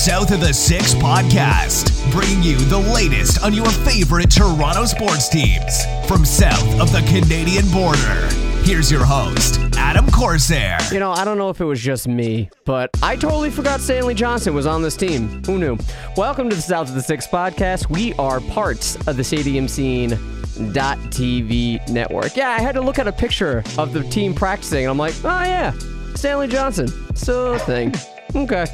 South of the Six podcast, bringing you the latest on your favorite Toronto sports teams from south of the Canadian border. Here's your host, Adam Corsair. You know, I don't know if it was just me, but I totally forgot Stanley Johnson was on this team. Who knew? Welcome to the South of the Six podcast. We are parts of the Stadium Scene. TV network. Yeah, I had to look at a picture of the team practicing, and I'm like, oh yeah, Stanley Johnson, a thing. Okay.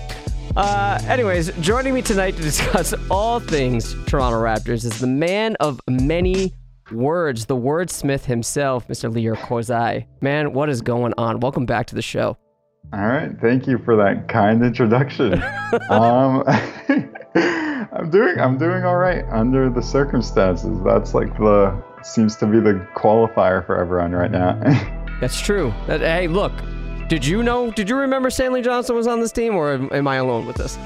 Uh, anyways, joining me tonight to discuss all things Toronto Raptors is the man of many words, the wordsmith himself, Mr. Lior Kozai. Man, what is going on? Welcome back to the show. All right, thank you for that kind introduction. um, I'm doing I'm doing all right under the circumstances. That's like the seems to be the qualifier for everyone right now. That's true. That, hey, look, did you know? Did you remember Stanley Johnson was on this team, or am I alone with this?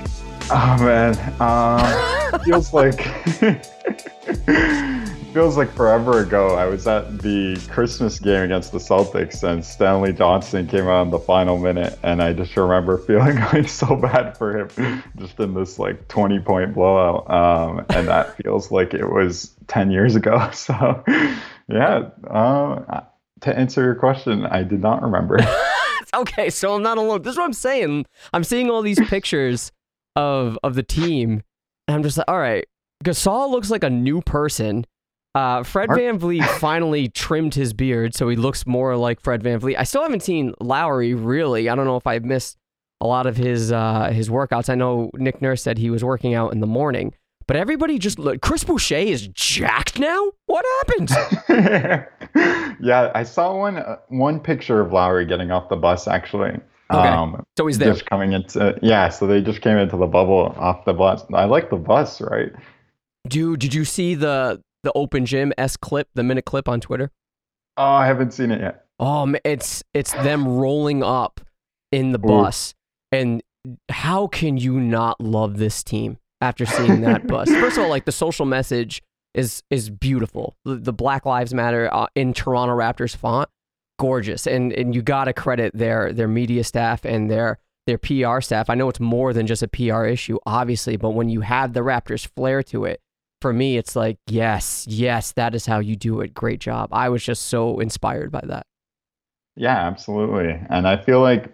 Oh man, uh, feels like feels like forever ago. I was at the Christmas game against the Celtics, and Stanley Johnson came out in the final minute, and I just remember feeling like so bad for him, just in this like 20 point blowout. Um, and that feels like it was 10 years ago. So, yeah. Uh, to answer your question, I did not remember. okay, so I'm not alone. This is what I'm saying. I'm seeing all these pictures of of the team, and I'm just like, all right, Gasol looks like a new person. Uh, Fred VanVleet finally trimmed his beard, so he looks more like Fred VanVleet. I still haven't seen Lowry really. I don't know if I missed a lot of his uh, his workouts. I know Nick Nurse said he was working out in the morning, but everybody just look. Chris Boucher is jacked now. What happened? yeah, I saw one uh, one picture of Lowry getting off the bus actually. Okay. Um, so he's there. Just coming into yeah, so they just came into the bubble off the bus. I like the bus, right? Dude, did you see the the open gym s clip, the minute clip on Twitter? Oh, I haven't seen it yet. Oh, it's it's them rolling up in the bus, Ooh. and how can you not love this team after seeing that bus? First of all, like the social message is is beautiful. The, the Black Lives Matter uh, in Toronto Raptors font, gorgeous, and and you got to credit their their media staff and their their PR staff. I know it's more than just a PR issue, obviously, but when you have the Raptors flair to it, for me, it's like, yes, yes, that is how you do it. Great job. I was just so inspired by that. Yeah, absolutely. And I feel like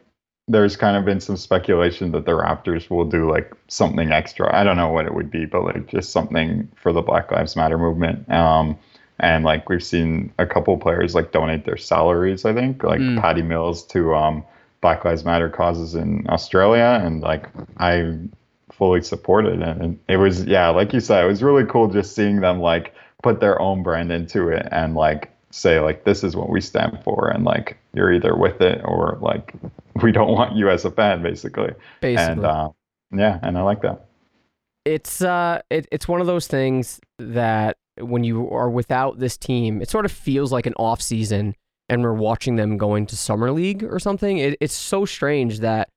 there's kind of been some speculation that the Raptors will do like something extra. I don't know what it would be, but like just something for the Black Lives Matter movement. Um, and like we've seen a couple players like donate their salaries. I think like mm. Patty Mills to um, Black Lives Matter causes in Australia, and like I fully supported it. And it was yeah, like you said, it was really cool just seeing them like put their own brand into it and like say like this is what we stand for and like you're either with it or like we don't want you as a fan basically, basically. and uh, yeah and i like that. It's uh it, it's one of those things that when you are without this team it sort of feels like an off season and we're watching them going to summer league or something. It, it's so strange that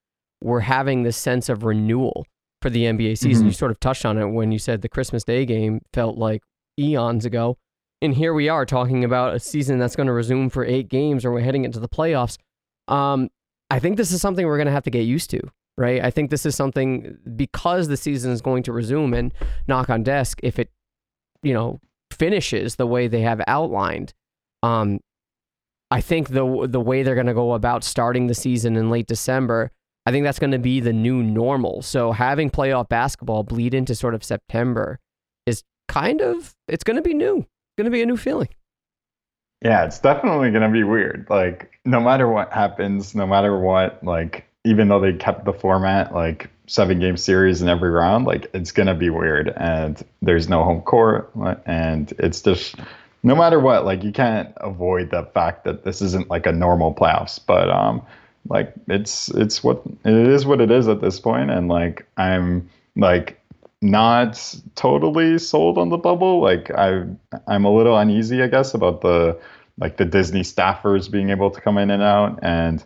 we're having this sense of renewal for the nba season. Mm-hmm. you sort of touched on it when you said the christmas day game felt like eons ago and here we are talking about a season that's going to resume for eight games or we're heading into the playoffs. Um, I think this is something we're going to have to get used to, right? I think this is something because the season is going to resume and knock on desk if it, you know, finishes the way they have outlined. Um, I think the the way they're going to go about starting the season in late December, I think that's going to be the new normal. So having playoff basketball bleed into sort of September is kind of it's going to be new going to be a new feeling. Yeah, it's definitely going to be weird. Like, no matter what happens, no matter what, like, even though they kept the format, like, seven game series in every round, like, it's going to be weird. And there's no home court. And it's just, no matter what, like, you can't avoid the fact that this isn't like a normal playoffs. But, um, like, it's, it's what, it is what it is at this point. And, like, I'm, like, not totally sold on the bubble. Like I I'm a little uneasy, I guess, about the like the Disney staffers being able to come in and out and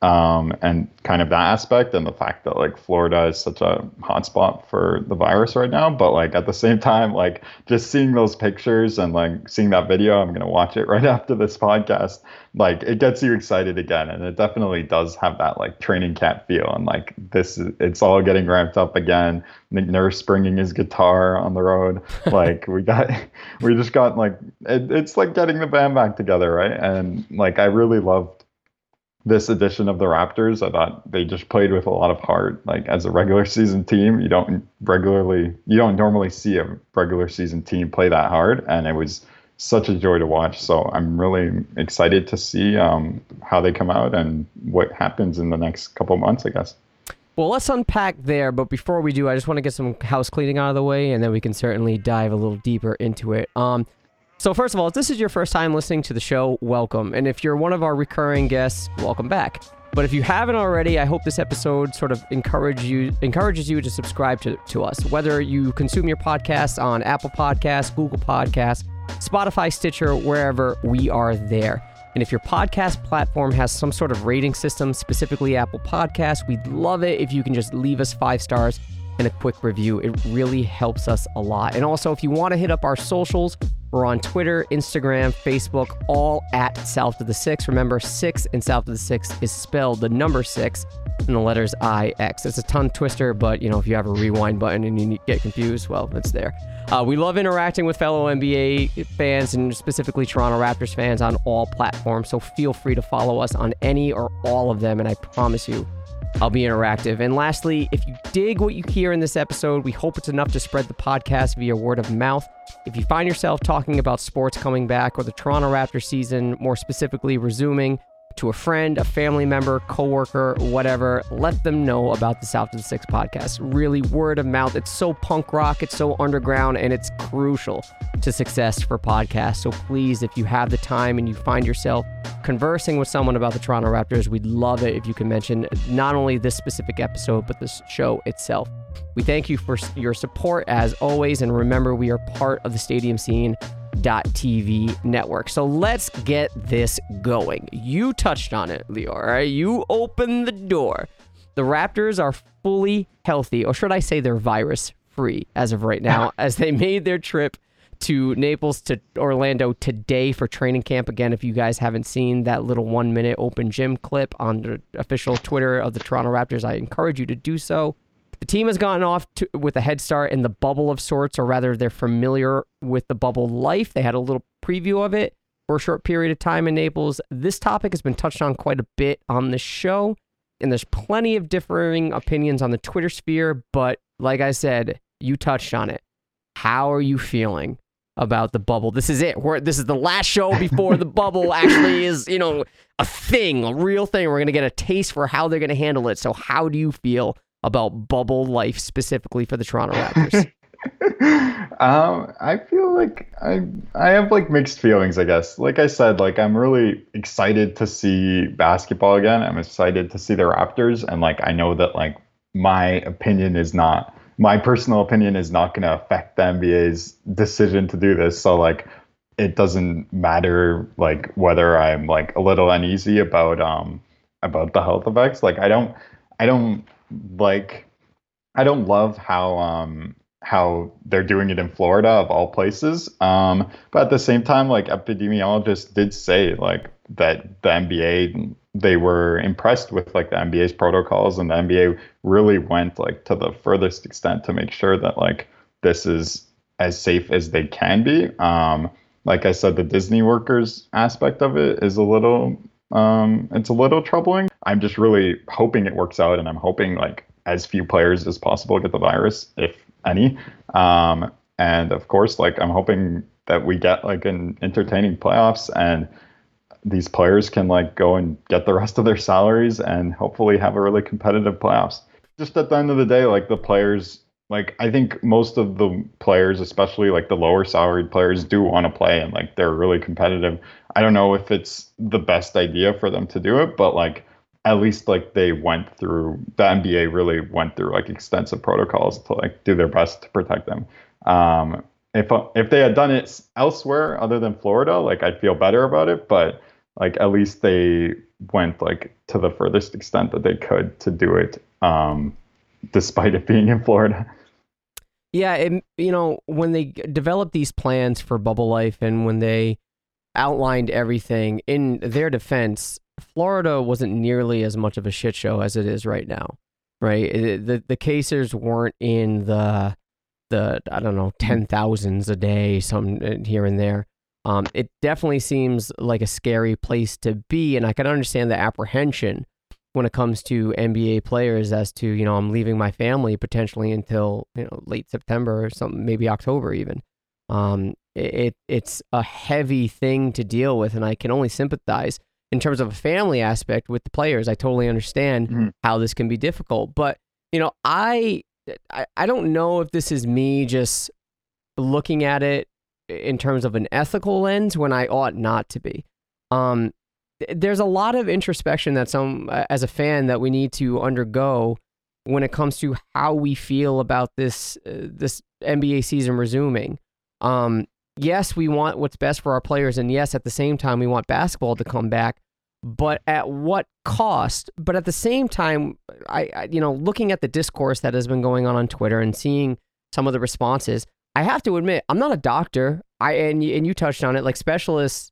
um, and kind of that aspect and the fact that like Florida is such a hotspot for the virus right now. But like at the same time, like just seeing those pictures and like seeing that video, I'm gonna watch it right after this podcast. Like it gets you excited again, and it definitely does have that like training camp feel. And like this, is, it's all getting ramped up again. Nurse bringing his guitar on the road. Like we got, we just got like it, it's like getting the band back together, right? And like I really loved this edition of the Raptors. I thought they just played with a lot of heart. Like as a regular season team, you don't regularly, you don't normally see a regular season team play that hard, and it was such a joy to watch. So I'm really excited to see um, how they come out and what happens in the next couple months, I guess. Well, let's unpack there, but before we do, I just want to get some house cleaning out of the way, and then we can certainly dive a little deeper into it. Um, so, first of all, if this is your first time listening to the show, welcome. And if you're one of our recurring guests, welcome back. But if you haven't already, I hope this episode sort of encourage you encourages you to subscribe to, to us. Whether you consume your podcast on Apple Podcasts, Google Podcasts, Spotify, Stitcher, wherever we are there. And if your podcast platform has some sort of rating system, specifically Apple Podcasts, we'd love it if you can just leave us five stars and a quick review. It really helps us a lot. And also, if you want to hit up our socials, we're on Twitter, Instagram, Facebook, all at South of the Six. Remember, six and South of the Six is spelled the number six and the letters I X. It's a tongue twister, but you know, if you have a rewind button and you get confused, well, it's there. Uh, we love interacting with fellow NBA fans and specifically Toronto Raptors fans on all platforms. So feel free to follow us on any or all of them, and I promise you, I'll be interactive. And lastly, if you dig what you hear in this episode, we hope it's enough to spread the podcast via word of mouth. If you find yourself talking about sports coming back or the Toronto Raptors season, more specifically resuming, to a friend, a family member, coworker, whatever, let them know about the South of the Six podcast. Really, word of mouth. It's so punk rock, it's so underground, and it's crucial to success for podcasts. So please, if you have the time and you find yourself conversing with someone about the Toronto Raptors, we'd love it if you can mention not only this specific episode, but the show itself. We thank you for your support as always, and remember, we are part of the stadium scene TV network. So let's get this going. You touched on it, Leo. All right, you opened the door. The Raptors are fully healthy, or should I say they're virus free as of right now, as they made their trip to Naples to Orlando today for training camp. Again, if you guys haven't seen that little one minute open gym clip on the official Twitter of the Toronto Raptors, I encourage you to do so. The team has gotten off to, with a head start in the bubble of sorts, or rather, they're familiar with the bubble life. They had a little preview of it for a short period of time in Naples. This topic has been touched on quite a bit on the show, and there's plenty of differing opinions on the Twitter sphere. But like I said, you touched on it. How are you feeling about the bubble? This is it. We're, this is the last show before the bubble actually is, you know, a thing, a real thing. We're going to get a taste for how they're going to handle it. So, how do you feel about bubble life specifically for the Toronto Raptors? um, I feel like I I have like mixed feelings, I guess. Like I said, like I'm really excited to see basketball again. I'm excited to see the Raptors and like I know that like my opinion is not my personal opinion is not going to affect the NBA's decision to do this. So like it doesn't matter like whether I'm like a little uneasy about um about the health effects. Like I don't I don't like I don't love how um how they're doing it in Florida of all places. Um, but at the same time, like epidemiologists did say like that the NBA they were impressed with like the NBA's protocols and the NBA really went like to the furthest extent to make sure that like this is as safe as they can be. Um, like I said, the Disney workers aspect of it is a little um, it's a little troubling. I'm just really hoping it works out, and I'm hoping like as few players as possible get the virus, if any. Um, and of course, like I'm hoping that we get like an entertaining playoffs and these players can like go and get the rest of their salaries and hopefully have a really competitive playoffs. Just at the end of the day, like the players like I think most of the players, especially like the lower salaried players, do want to play and like they're really competitive. I don't know if it's the best idea for them to do it, but like at least like they went through the NBA really went through like extensive protocols to like do their best to protect them. Um, if if they had done it elsewhere other than Florida, like I'd feel better about it, but like at least they went like to the furthest extent that they could to do it, um, despite it being in Florida. Yeah, it, you know, when they developed these plans for bubble life and when they outlined everything in their defense, Florida wasn't nearly as much of a shit show as it is right now. Right? It, the the casers weren't in the the I don't know, 10,000s a day some uh, here and there. Um, it definitely seems like a scary place to be and I can understand the apprehension when it comes to NBA players as to, you know, I'm leaving my family potentially until, you know, late September or something, maybe October even. Um, it, it's a heavy thing to deal with, and I can only sympathize in terms of a family aspect with the players. I totally understand mm-hmm. how this can be difficult, but you know, I, I I don't know if this is me just looking at it in terms of an ethical lens when I ought not to be. Um, there's a lot of introspection that some as a fan that we need to undergo when it comes to how we feel about this uh, this NBA season resuming. Um, yes, we want what's best for our players, and yes, at the same time, we want basketball to come back. But at what cost? But at the same time, I, I you know looking at the discourse that has been going on on Twitter and seeing some of the responses, I have to admit I'm not a doctor. I and and you touched on it like specialists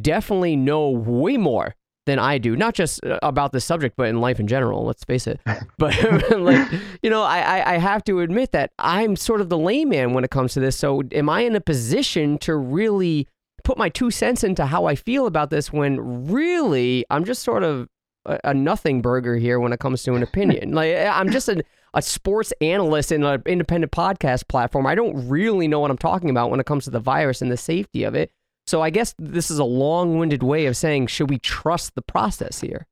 definitely know way more than I do, not just uh, about the subject, but in life in general. Let's face it. But like, you know, I, I have to admit that I'm sort of the layman when it comes to this. So, am I in a position to really put my two cents into how I feel about this when really I'm just sort of a, a nothing burger here when it comes to an opinion? like, I'm just a, a sports analyst in an independent podcast platform. I don't really know what I'm talking about when it comes to the virus and the safety of it. So I guess this is a long-winded way of saying should we trust the process here?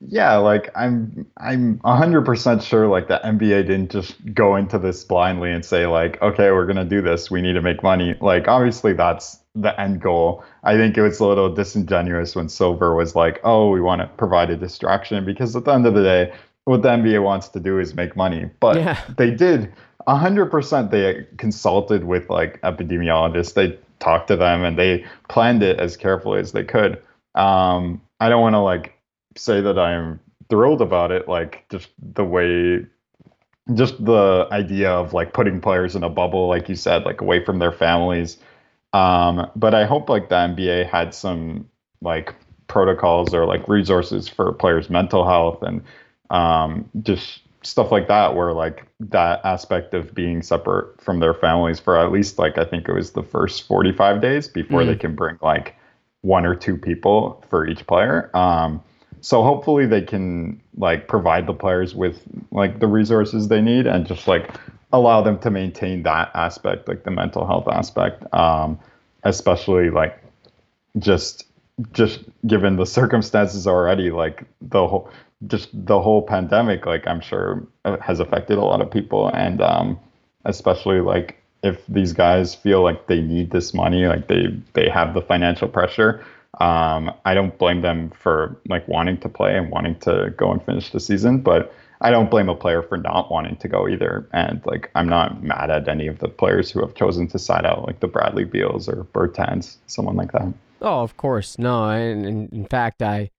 Yeah, like I'm I'm 100% sure like the NBA didn't just go into this blindly and say like, "Okay, we're going to do this. We need to make money." Like obviously that's the end goal. I think it was a little disingenuous when Silver was like, "Oh, we want to provide a distraction because at the end of the day, what the NBA wants to do is make money." But yeah. they did 100% they consulted with like epidemiologists. They talked to them and they planned it as carefully as they could. Um, I don't want to like say that I'm thrilled about it, like just the way, just the idea of like putting players in a bubble, like you said, like away from their families. Um, but I hope like the NBA had some like protocols or like resources for players' mental health and um, just stuff like that where like that aspect of being separate from their families for at least like I think it was the first 45 days before mm. they can bring like one or two people for each player. Um, so hopefully they can like provide the players with like the resources they need and just like allow them to maintain that aspect, like the mental health aspect, um, especially like just just given the circumstances already, like the whole just the whole pandemic, like I'm sure uh, has affected a lot of people, and um, especially like if these guys feel like they need this money, like they they have the financial pressure. Um, I don't blame them for like wanting to play and wanting to go and finish the season, but I don't blame a player for not wanting to go either. And like I'm not mad at any of the players who have chosen to side out, like the Bradley Beals or Bertans, someone like that. Oh, of course, no. And, and in fact, I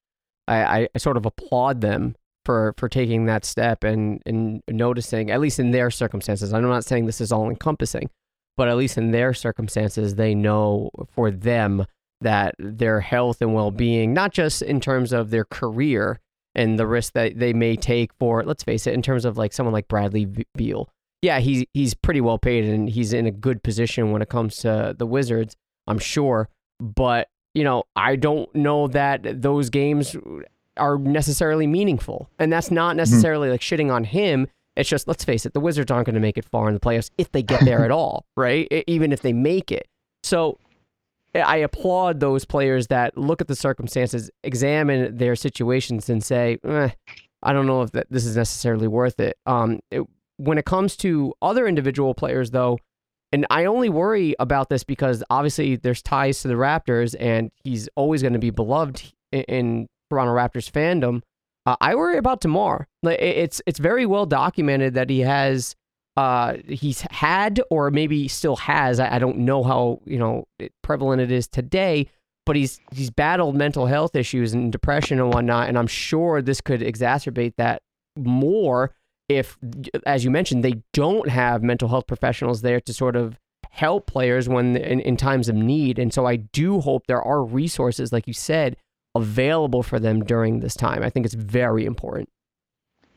I, I sort of applaud them for for taking that step and and noticing at least in their circumstances. I'm not saying this is all encompassing, but at least in their circumstances, they know for them that their health and well being, not just in terms of their career and the risk that they may take for, let's face it, in terms of like someone like Bradley Beal. Yeah, he's he's pretty well paid and he's in a good position when it comes to the Wizards, I'm sure. But you know, I don't know that those games are necessarily meaningful. And that's not mm-hmm. necessarily mm-hmm. like shitting on him. It's just, let's face it, the Wizards aren't going to make it far in the playoffs if they get there at all, right? Even if they make it. So I applaud those players that look at the circumstances, examine their situations, and say, eh, I don't know if that, this is necessarily worth it. Um, it, when it comes to other individual players, though, and I only worry about this because obviously there's ties to the Raptors, and he's always going to be beloved in, in Toronto Raptors fandom. Uh, I worry about DeMar. It's it's very well documented that he has uh, he's had or maybe still has. I, I don't know how you know prevalent it is today, but he's he's battled mental health issues and depression and whatnot, and I'm sure this could exacerbate that more if, as you mentioned, they don't have mental health professionals there to sort of help players when in, in times of need. And so I do hope there are resources, like you said, available for them during this time. I think it's very important.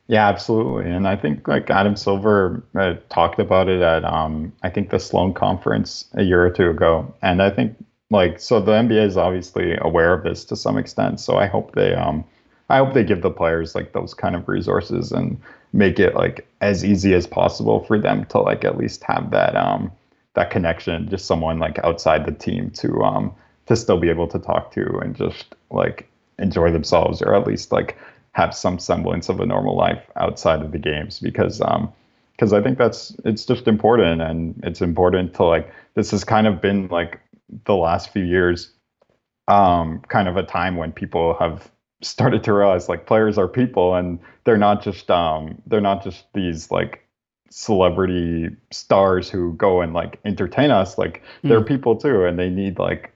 Yeah, absolutely. And I think like Adam Silver uh, talked about it at um, I think the Sloan conference a year or two ago, and I think like so the NBA is obviously aware of this to some extent. So I hope they um, I hope they give the players like those kind of resources and make it like as easy as possible for them to like at least have that um that connection, just someone like outside the team to um to still be able to talk to and just like enjoy themselves or at least like have some semblance of a normal life outside of the games because um because I think that's it's just important and it's important to like this has kind of been like the last few years um kind of a time when people have started to realize like players are people and they're not just um they're not just these like celebrity stars who go and like entertain us like mm. they're people too and they need like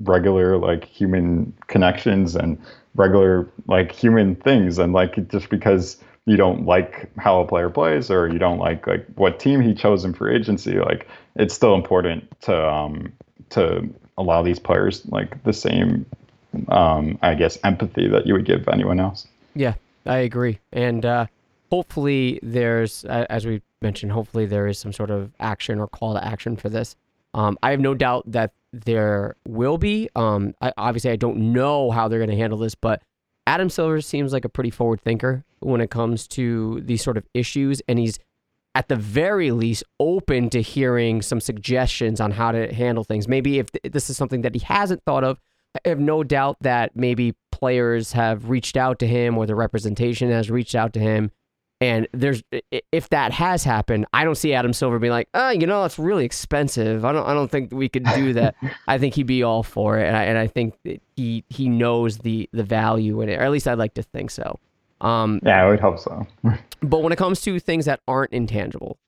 regular like human connections and regular like human things and like just because you don't like how a player plays or you don't like like what team he chose in free agency like it's still important to um to allow these players like the same um i guess empathy that you would give anyone else yeah i agree and uh hopefully there's as we mentioned hopefully there is some sort of action or call to action for this um, I have no doubt that there will be. Um, I, obviously, I don't know how they're going to handle this, but Adam Silver seems like a pretty forward thinker when it comes to these sort of issues, and he's at the very least open to hearing some suggestions on how to handle things. Maybe if th- this is something that he hasn't thought of, I have no doubt that maybe players have reached out to him or the representation has reached out to him and there's if that has happened, I don't see Adam Silver being like, oh, you know, it's really expensive. I don't I don't think we could do that. I think he'd be all for it, and I, and I think he he knows the the value in it, or at least I'd like to think so. Um, yeah, I would hope so. but when it comes to things that aren't intangible,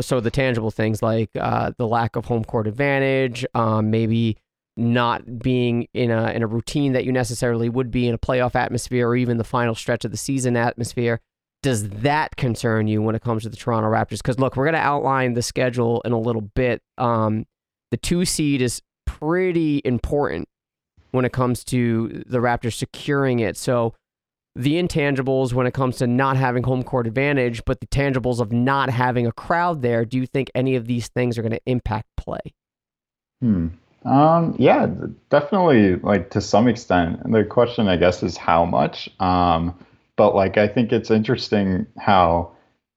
so the tangible things like uh, the lack of home court advantage, um, maybe not being in a in a routine that you necessarily would be in a playoff atmosphere or even the final stretch of the season atmosphere does that concern you when it comes to the Toronto Raptors? Because look, we're going to outline the schedule in a little bit. Um, the two seed is pretty important when it comes to the Raptors securing it. So the intangibles when it comes to not having home court advantage, but the tangibles of not having a crowd there. Do you think any of these things are going to impact play? Hmm. Um, yeah, definitely. Like to some extent. The question, I guess, is how much. Um, but like I think it's interesting how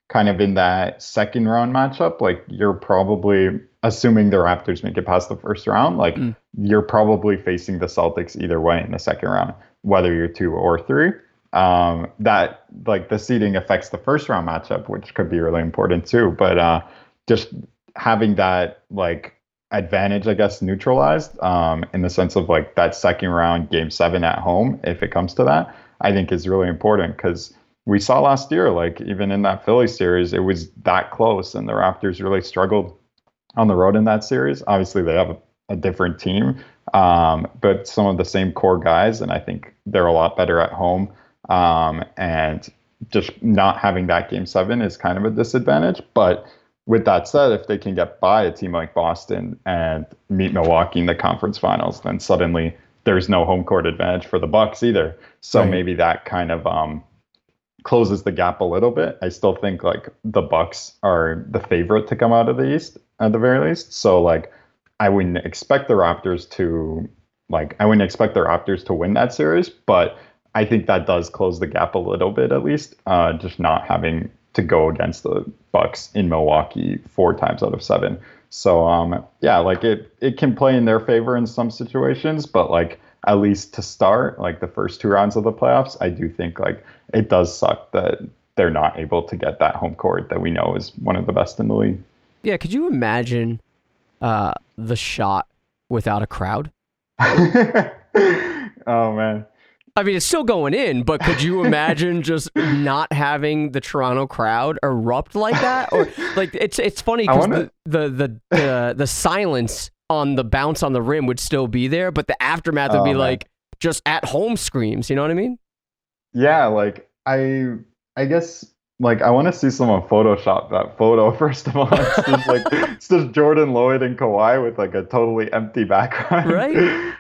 kind of in that second round matchup, like you're probably assuming the Raptors make it past the first round, like mm. you're probably facing the Celtics either way in the second round, whether you're two or three. Um, that like the seeding affects the first round matchup, which could be really important too. But uh, just having that like advantage, I guess, neutralized um, in the sense of like that second round game seven at home, if it comes to that, I think is really important because we saw last year, like even in that Philly series, it was that close, and the Raptors really struggled on the road in that series. Obviously, they have a, a different team, um, but some of the same core guys, and I think they're a lot better at home. Um, and just not having that game seven is kind of a disadvantage. But with that said, if they can get by a team like Boston and meet Milwaukee in the conference finals, then suddenly there's no home court advantage for the Bucks either. So right. maybe that kind of um, closes the gap a little bit. I still think like the Bucks are the favorite to come out of the East at the very least. So like I wouldn't expect the Raptors to like I wouldn't expect the Raptors to win that series, but I think that does close the gap a little bit at least. Uh, just not having to go against the Bucks in Milwaukee four times out of seven. So um, yeah, like it it can play in their favor in some situations, but like at least to start, like the first two rounds of the playoffs, I do think like it does suck that they're not able to get that home court that we know is one of the best in the league. Yeah, could you imagine uh, the shot without a crowd? oh man. I mean, it's still going in, but could you imagine just not having the Toronto crowd erupt like that? Or like it's it's funny because the, the, the the the silence on the bounce on the rim would still be there, but the aftermath would Oh, be man. like just at home screams. You know what I mean? Yeah, like I I guess like I want to see someone Photoshop that photo first of all. It's just like it's just Jordan Loyd and Kawhi with like a totally empty background. Right.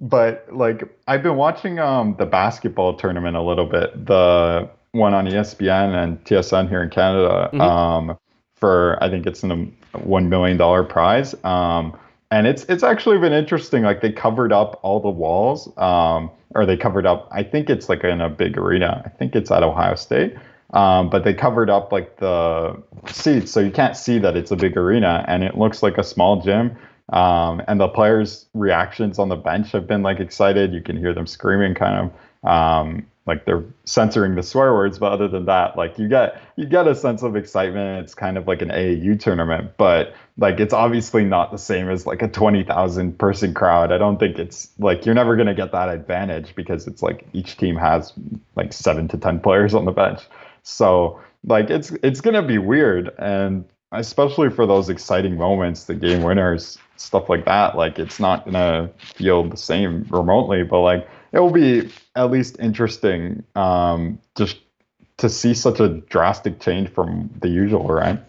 But like I've been watching um the basketball tournament a little bit, the one on ESPN and TSN here in Canada. Mhm. Um for I think it's an one million dollar prize. Um and it's it's actually been interesting. Like they covered up all the walls, um, or they covered up. I think it's like in a big arena. I think it's at Ohio State, um, but they covered up like the seats, so you can't see that it's a big arena, and it looks like a small gym. Um, and the players' reactions on the bench have been like excited. You can hear them screaming, kind of. Um, like they're censoring the swear words, but other than that, like you get you get a sense of excitement. It's kind of like an AAU tournament, but like it's obviously not the same as like a 20,000 person crowd. I don't think it's like you're never to get that advantage because it's like each team has like 7 to 10 players on the bench. So like it's it's to be weird and especially for those exciting moments, the game winners, stuff like that, like it's not to feel the same remotely, but like it will be at least interesting um just to see such a drastic change from the usual, right?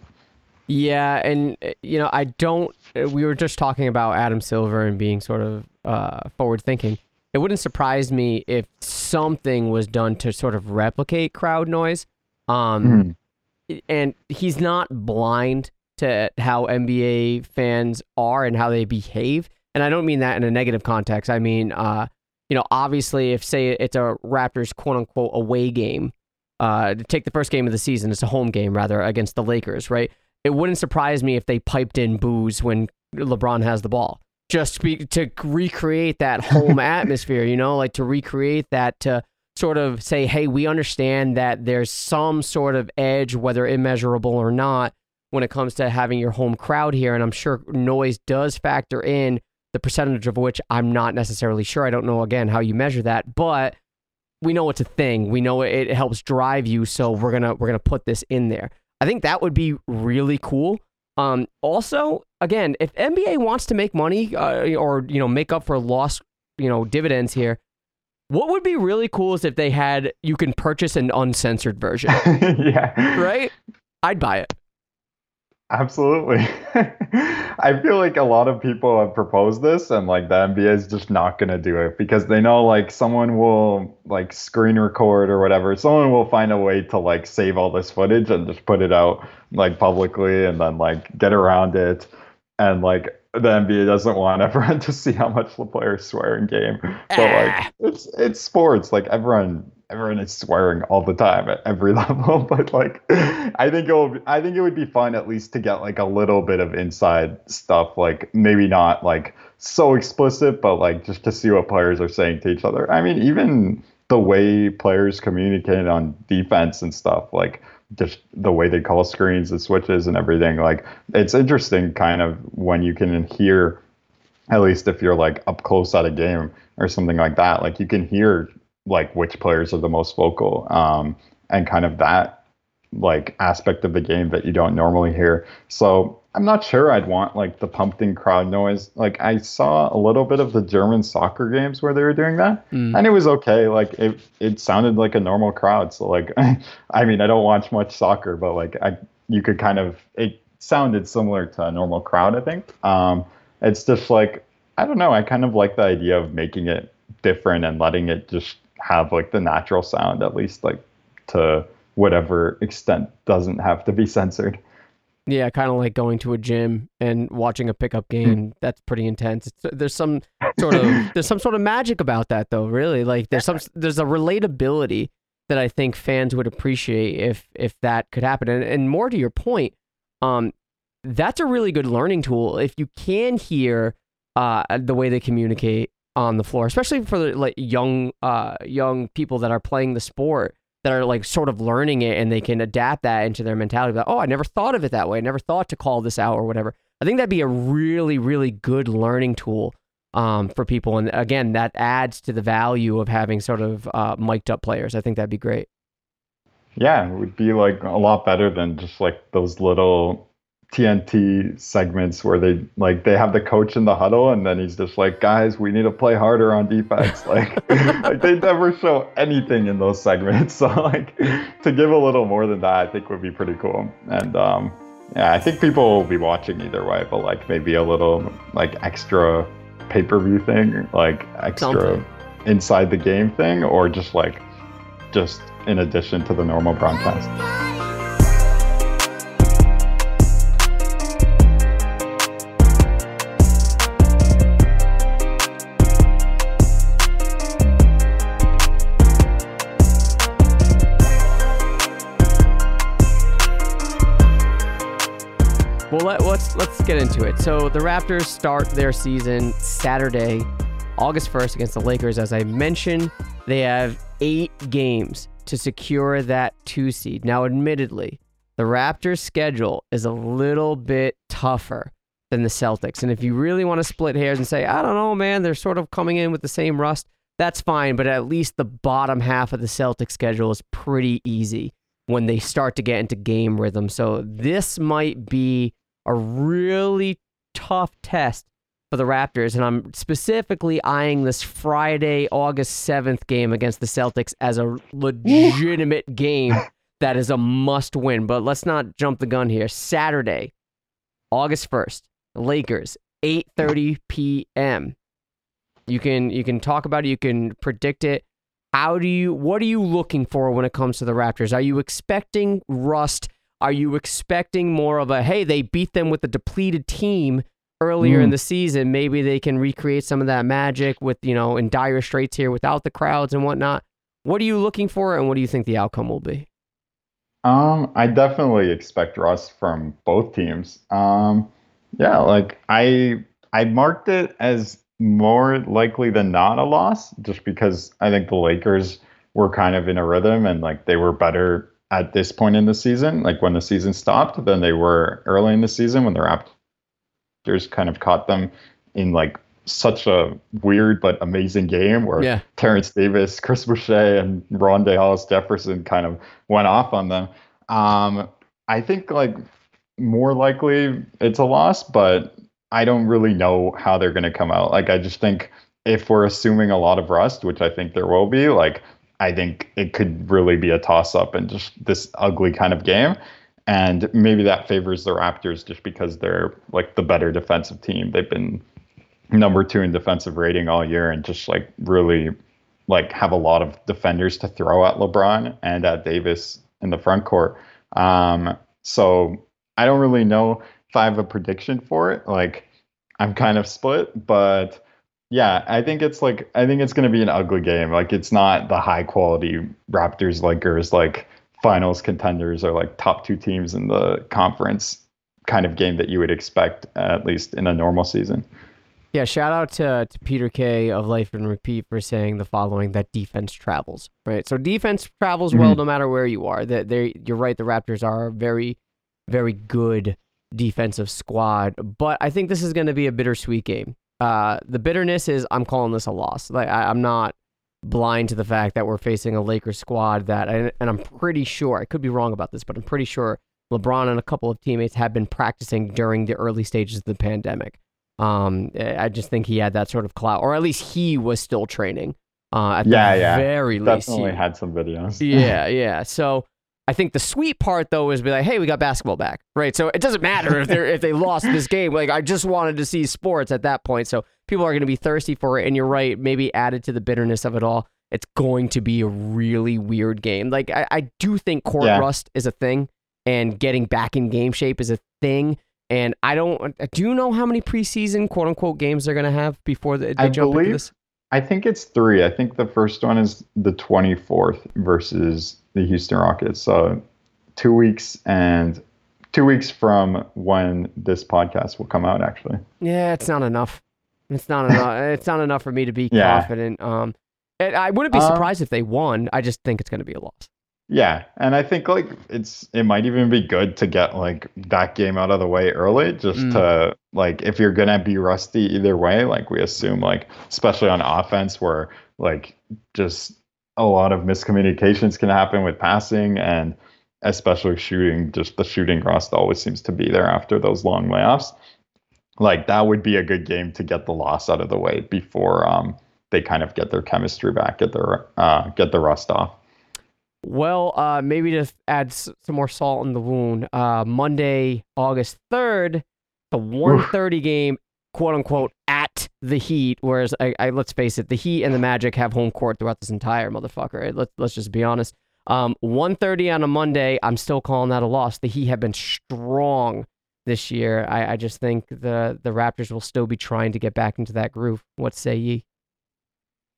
Yeah, and you know, I don't. We were just talking about Adam Silver and being sort of uh, forward thinking. It wouldn't surprise me if something was done to sort of replicate crowd noise. Um, and he's not blind to how NBA fans are and how they behave. And I don't mean that in a negative context. I mean, uh, you know, obviously, if say it's a Raptors quote unquote away game, uh, to take the first game of the season, it's a home game rather against the Lakers, right? It wouldn't surprise me if they piped in boos when LeBron has the ball, just be, to recreate that home atmosphere, you know, like to recreate that to sort of say, hey, we understand that there's some sort of edge, whether immeasurable or not, when it comes to having your home crowd here. And I'm sure noise does factor in the percentage of which I'm not necessarily sure. I don't know, again, how you measure that, but we know it's a thing. We know it, it helps drive you, so we're gonna we're gonna put this in there. I think that would be really cool. Um, also, again, if NBA wants to make money uh, or you know make up for lost you know dividends here, what would be really cool is if they had you can purchase an uncensored version, yeah. right? I'd buy it. Absolutely. I feel like a lot of people have proposed this and like the NBA is just not going to do it because they know like someone will like screen record or whatever. Someone will find a way to like save all this footage and just put it out like publicly and then like get around it. And like the NBA doesn't want everyone to see how much the players swear in game. But Ah. like it's it's sports. Like everyone everyone is swearing all the time at every level. But like I think it will I think it would be fun at least to get like a little bit of inside stuff. Like maybe not like so explicit, but like just to see what players are saying to each other. I mean, even the way players communicate on defense and stuff, like just the way they call screens and switches and everything. Like it's interesting kind of when you can hear at least if you're like up close at a game or something like that, like you can hear like which players are the most vocal um, and kind of that like aspect of the game that you don't normally hear. So I'm not sure I'd want like the pumped in crowd noise. Like I saw a little bit of the German soccer games where they were doing that Mm. and it was okay. Like it, it sounded like a normal crowd. So like, I mean, I don't watch much soccer, but like I, you could kind of, it sounded similar to a normal crowd. I think. Um, it's just like I don't know. I kind of like the idea of making it different and letting it just have like the natural sound, at least like to whatever extent doesn't have to be censored. Yeah, kind of like going to a gym and watching a pickup game. That's pretty intense. It's, there's some sort of there's some sort of magic about that, though. Really, like there's some there's a relatability that I think fans would appreciate if if that could happen. And and more to your point, um, that's a really good learning tool if you can hear uh the way they communicate on the floor, especially for the, like young uh young people that are playing the sport that are like sort of learning it and they can adapt that into their mentality. Like, oh, I never thought of it that way. I never thought to call this out or whatever. I think that'd be a really, really good learning tool um, for people. And again, that adds to the value of having sort of uh, mic'd up players. I think that'd be great. Yeah, it would be like a lot better than just like those little TNT segments where they like they have the coach in the huddle and then he's just like, guys, we need to play harder on defense. Like, like they never show anything in those segments. So like to give a little more than that, I think would be pretty cool. And um, yeah, I think people will be watching either way, but like maybe a little like extra pay per view thing, like extra Something. inside the game thing, or just like just in addition to the normal broadcast. Let's let's get into it. So the Raptors start their season Saturday, August 1st against the Lakers. As I mentioned, they have eight games to secure that two seed. Now, admittedly, the Raptors' schedule is a little bit tougher than the Celtics. And if you really want to split hairs and say, I don't know, man, they're sort of coming in with the same rust, that's fine. But at least the bottom half of the Celtics schedule is pretty easy when they start to get into game rhythm. So this might be a really tough test for the Raptors. And I'm specifically eyeing this Friday, August 7th game against the Celtics as a legitimate game that is a must win. But let's not jump the gun here. Saturday, August 1st, Lakers, 8:30 p.m. You can you can talk about it, you can predict it. How do you what are you looking for when it comes to the Raptors? Are you expecting rust? Are you expecting more of a hey, they beat them with a depleted team earlier mm. in the season? Maybe they can recreate some of that magic with, you know, in dire straits here without the crowds and whatnot. What are you looking for and what do you think the outcome will be? Um, I definitely expect rust from both teams. Um, yeah, like I I marked it as more likely than not a loss, just because I think the Lakers were kind of in a rhythm and like they were better at this point in the season, like when the season stopped, than they were early in the season when the Raptors kind of caught them in like such a weird but amazing game where yeah. Terence Davis, Chris Boucher, and Rondae Hollis Jefferson kind of went off on them. Um, I think like more likely it's a loss, but I don't really know how they're going to come out. Like I just think if we're assuming a lot of rust, which I think there will be, like I think it could really be a toss up and just this ugly kind of game. And maybe that favors the Raptors just because they're like the better defensive team. They've been number two in defensive rating all year and just like really like have a lot of defenders to throw at LeBron and at Davis in the front court. Um, so I don't really know if I have a prediction for it. Like I'm kind of split, but yeah, I think it's like I think it's going to be an ugly game. Like it's not the high quality Raptors Lakers like finals contenders or like top two teams in the conference kind of game that you would expect at least in a normal season. Yeah, shout out to, to Peter Kay of Life and Repeat for saying the following that defense travels, right? So defense travels mm-hmm. well no matter where you are. That they you're right, the Raptors are a very very good defensive squad, but I think this is going to be a bittersweet game. Uh, the bitterness is I'm calling this a loss. Like I, am not blind to the fact that we're facing a Lakers squad that, and, and I'm pretty sure I could be wrong about this, but I'm pretty sure LeBron and a couple of teammates have been practicing during the early stages of the pandemic. Um, I just think he had that sort of clout, or at least he was still training. Uh, at yeah, the yeah, very least, definitely had some videos. yeah, yeah. So I think the sweet part though is be like, hey, we got basketball back, right? So it doesn't matter if they if they lost this game. Like I just wanted to see sports at that point. So people are going to be thirsty for it, and you're right. Maybe added to the bitterness of it all, it's going to be a really weird game. Like I, I do think court yeah. rust is a thing, and getting back in game shape is a thing. And I don't. Do you know how many preseason quote unquote games they're going to have before they, they I jump believe, into this? I think it's three. I think the first one is the 24th versus the Houston Rockets. So two weeks and two weeks from when this podcast will come out. Actually, yeah, it's not enough. It's not enough. it's not enough for me to be yeah. confident. Um, I wouldn't be um, surprised um, if they won. I just think it's going to be a loss. Yeah, and I think like it's it might even be good to get like that game out of the way early, just mm. to like if you're gonna be rusty either way, like we assume like especially on offense where like just a lot of miscommunications can happen with passing and especially shooting, just the shooting rust always seems to be there after those long layoffs. Like that would be a good game to get the loss out of the way before um, they kind of get their chemistry back, get their uh, get the rust off. Well, uh, maybe to add some more salt in the wound, uh, Monday, August 3rd, the 130 game, quote unquote, the Heat. Whereas, I, I, let's face it, the Heat and the Magic have home court throughout this entire motherfucker. Right? Let, let's just be honest. Um, 130 on a Monday, I'm still calling that a loss. The Heat have been strong this year. I, I just think the, the Raptors will still be trying to get back into that groove. What say ye?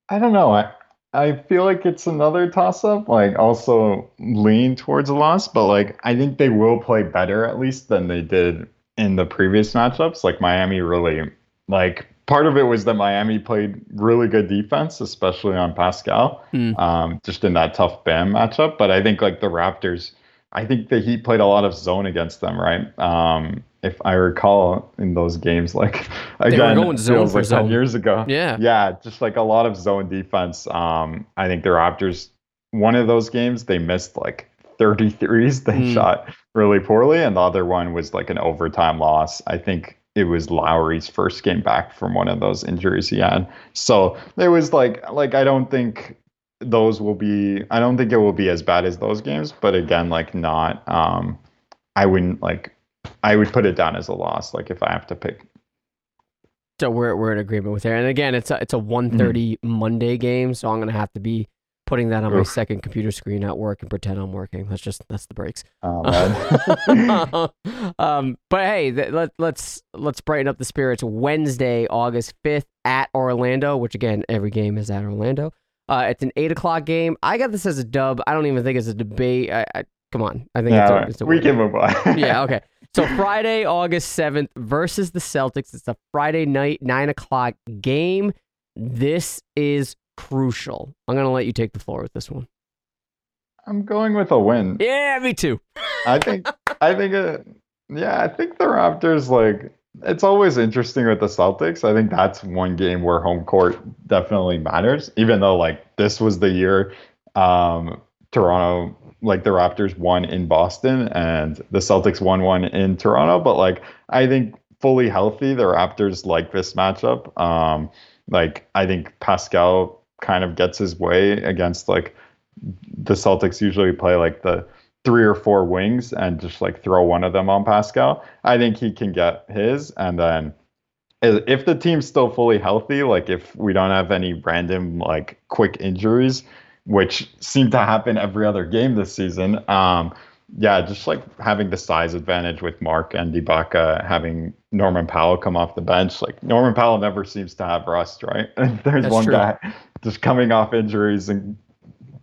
I don't know. I, I feel like it's another toss up. Like also lean towards a loss, but like I think they will play better at least than they did in the previous matchups. Like Miami really like part of it was that Miami played really good defense, especially on Pascal, mm. um, just in that tough Bam matchup. But I think like the Raptors, I think the Heat played a lot of zone against them, right? Um, if I recall in those games, like again, they were going zone for like zone. 10 years ago. Yeah. Yeah. Just like a lot of zone defense. Um, I think the Raptors, one of those games, they missed like 33s. They mm. shot really poorly. And the other one was like an overtime loss. I think it was Lowry's first game back from one of those injuries he had. So it was like, like, I don't think those will be, I don't think it will be as bad as those games, but again, like not, um, I wouldn't like I would put it down as a loss. Like if I have to pick. So we're we're in agreement with there. And again, it's a it's a 1.30 mm-hmm. Monday game, so I'm gonna have to be putting that on Oof. my second computer screen at work and pretend I'm working. That's just that's the breaks. Oh, um, but hey, th- let let's let's brighten up the spirits. Wednesday, August 5th at Orlando, which again every game is at Orlando. Uh, it's an eight o'clock game. I got this as a dub. I don't even think it's a debate. I, I come on. I think yeah, it's, a, it's a we can move on. yeah. Okay. So Friday, August 7th versus the Celtics. It's a Friday night, 9 o'clock game. This is crucial. I'm going to let you take the floor with this one. I'm going with a win. Yeah, me too. I think, I think, uh, yeah, I think the Raptors, like, it's always interesting with the Celtics. I think that's one game where home court definitely matters, even though, like, this was the year um, Toronto like the Raptors won in Boston and the Celtics won one in Toronto. But like I think fully healthy, the Raptors like this matchup. Um, like I think Pascal kind of gets his way against like the Celtics usually play like the three or four wings and just like throw one of them on Pascal. I think he can get his and then if the team's still fully healthy, like if we don't have any random like quick injuries, which seem to happen every other game this season. Um, yeah, just like having the size advantage with Marc and Ibaka, having Norman Powell come off the bench. Like Norman Powell never seems to have rust, right? There's That's one true. guy just coming off injuries and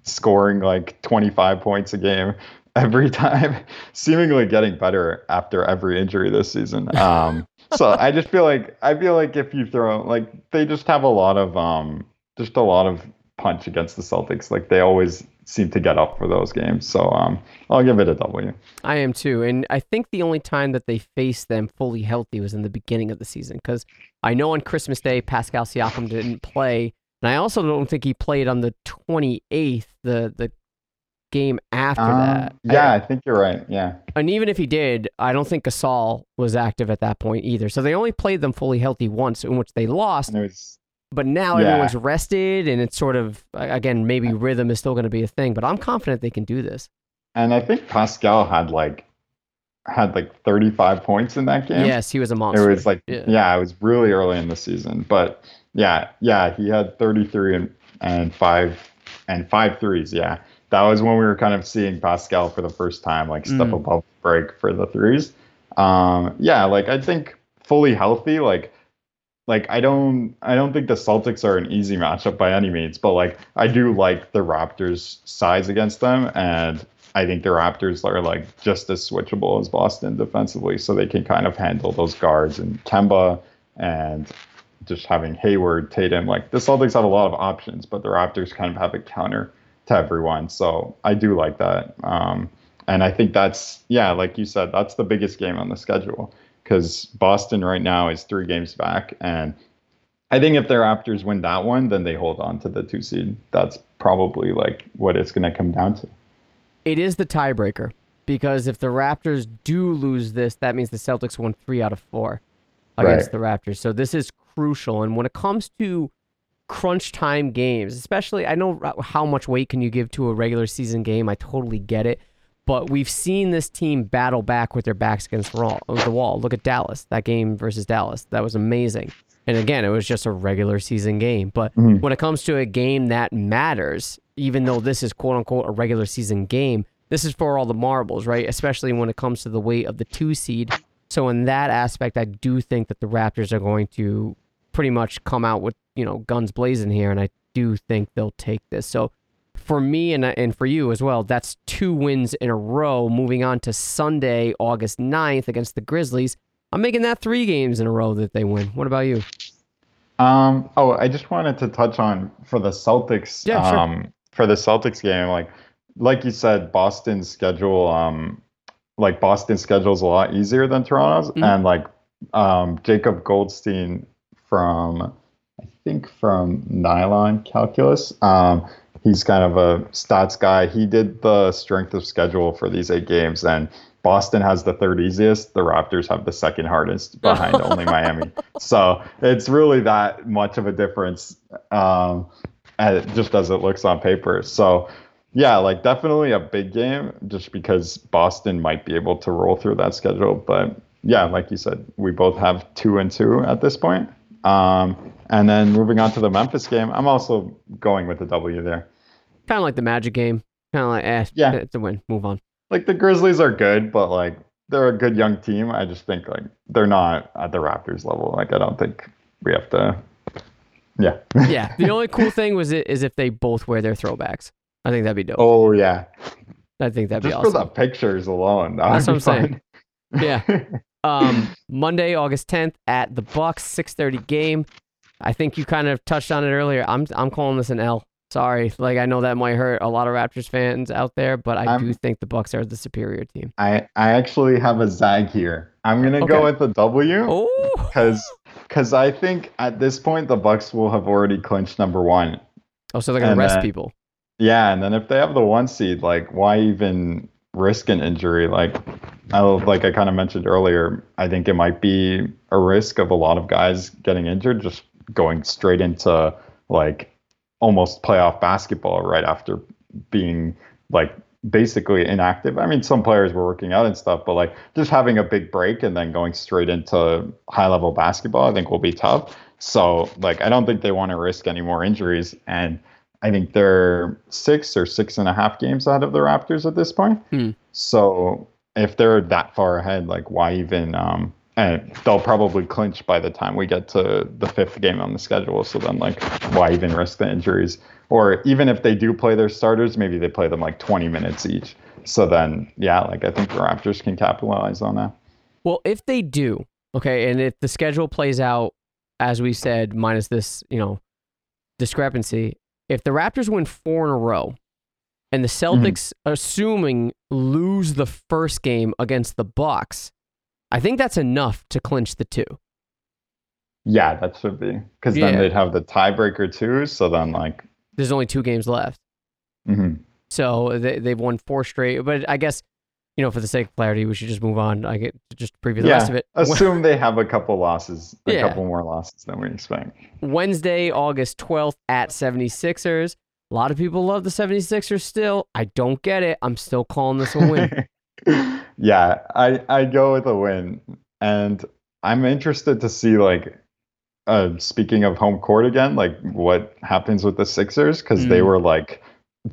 scoring like 25 points a game every time, seemingly getting better after every injury this season. Um, so I just feel like I feel like if you throw like they just have a lot of um, just a lot of punch against the Celtics. Like they always seem to get up for those games. So um, I'll give it a W. I am too. And I think the only time that they faced them fully healthy was in the beginning of the season. Because I know on Christmas Day, Pascal Siakam didn't play. And I also don't think he played on the 28th, the, the game after um, that. Yeah, I, I, think you're right. Yeah. And even if he did, I don't think Gasol was active at that point either. So they only played them fully healthy once, in which they lost. And it was but now yeah. everyone's rested, and it's sort of again maybe rhythm is still going to be a thing. But I'm confident they can do this. And I think Pascal had like had like 35 points in that game. Yes, he was a monster. It was like yeah, yeah it was really early in the season, but yeah, yeah, he had 33 and and five and five threes. Yeah, that was when we were kind of seeing Pascal for the first time, like step mm. above break for the threes. Um, yeah, like I think fully healthy, like like I don't I don't think the Celtics are an easy matchup by any means, but like I do like the Raptors size against them and I think the Raptors are like just as switchable as Boston defensively, so they can kind of handle those guards and Kemba and just having Hayward, Tatum. Like the Celtics have a lot of options, but the Raptors kind of have a counter to everyone. So I do like that. Um, and I think that's yeah, like you said, that's the biggest game on the schedule because Boston right now is three games back. And I think if the Raptors win that one, then they hold on to the two seed. That's probably like what it's going to come down to. It is the tiebreaker. because if the Raptors do lose this, that means the Celtics won three out of four against Right. the Raptors. So this is crucial. And when it comes to crunch time games, especially, I know how much weight can you give to a regular season game. I totally get it. But we've seen this team battle back with their backs against the uh, wall. The wall. Look at Dallas. That game versus Dallas. That was amazing. And again, it was just a regular season game. But mm-hmm. when it comes to a game that matters, even though this is quote unquote a regular season game, this is for all the marbles, right? Especially when it comes to the weight of the two seed. So in that aspect, I do think that the Raptors are going to pretty much come out with you know guns blazing here, and I do think they'll take this. So for me and and for you as well, that's two wins in a row. Moving on to Sunday, August 9th against the Grizzlies. I'm making that three games in a row that they win. What about you? Um, oh, I just wanted to touch on for the Celtics. Yeah, sure. um, for the Celtics game, like like you said, Boston's schedule, um, like Boston's schedule is a lot easier than Toronto's, Mhm. and like um, Jacob Goldstein from I think from Nylon Calculus. Um, he's kind of a stats guy. He did the strength of schedule for these eight games, and Boston has the third easiest. The Raptors have the second hardest, behind only Miami. So it's really that much of a difference, um, just as it looks on paper. So yeah, like definitely a big game, just because Boston might be able to roll through that schedule. But yeah, like you said, we both have two and two at this point. Um, and then moving on to the Memphis game, I'm also going with the W there. Kind of like the Magic game. Kind of like, eh, Yeah. it's a win. Move on. Like the Grizzlies are good, but like they're a good young team. I just think like they're not at the Raptors level. Like I don't think we have to. Yeah. Yeah. The only cool thing was it is if they both wear their throwbacks. I think that'd be dope. oh yeah. I think that'd be Just for the pictures alone. that That's what I'm be saying. Yeah. um, Monday, August 10th at the Bucks, 6:30 game. I think you kind of touched on it earlier. I'm I'm calling this an L. Sorry, like I know that might hurt a lot of Raptors fans out there, but I I'm- do think the Bucks are the superior team. I I actually have a zag here. I'm gonna Okay. go with the W because because I think at this point the Bucks will have already clinched number one. oh, so they're gonna And, rest people. Yeah, and then if they have the one seed, like why even risk an injury? Like I like I kind of mentioned earlier, I think it might be a risk of a lot of guys getting injured, just going straight into like almost playoff basketball right after being like basically inactive. I mean, some players were working out and stuff, but like just having a big break and then going straight into high level basketball, I think will be tough. So like I don't think they want to risk any more injuries and I think they're six or six and a half games out of the Raptors at this point. Hmm. So if they're that far ahead, like why even? Um, and they'll probably clinch by the time we get to the fifth game on the schedule. So then, like, why even risk the injuries? Or even if they do play their starters, maybe they play them like 20 minutes each. So then, yeah, like I think the Raptors can capitalize on that. Well, if they do, okay, and if the schedule plays out as we said, minus this, you know, discrepancy, if the Raptors win four in a row and the Celtics, assuming lose the first game against the Bucks, I think that's enough to clinch the two. Yeah, that should be because Yeah. then they'd have the tiebreaker too. So then, like, There's only two games left. mhm. So they, they've won four straight. But I guess, you know, for the sake of clarity, we should just move on. I get just preview the yeah, rest of it. assume they have a couple losses, a Yeah. couple more losses than we expect. Wednesday, August 12th at 76ers. A lot of people love the 76ers still. I don't get it. I'm still calling this a win. yeah, I I go with a win, and I'm interested to see like, uh, speaking of home court again, like what happens with the Sixers because they Mm. were like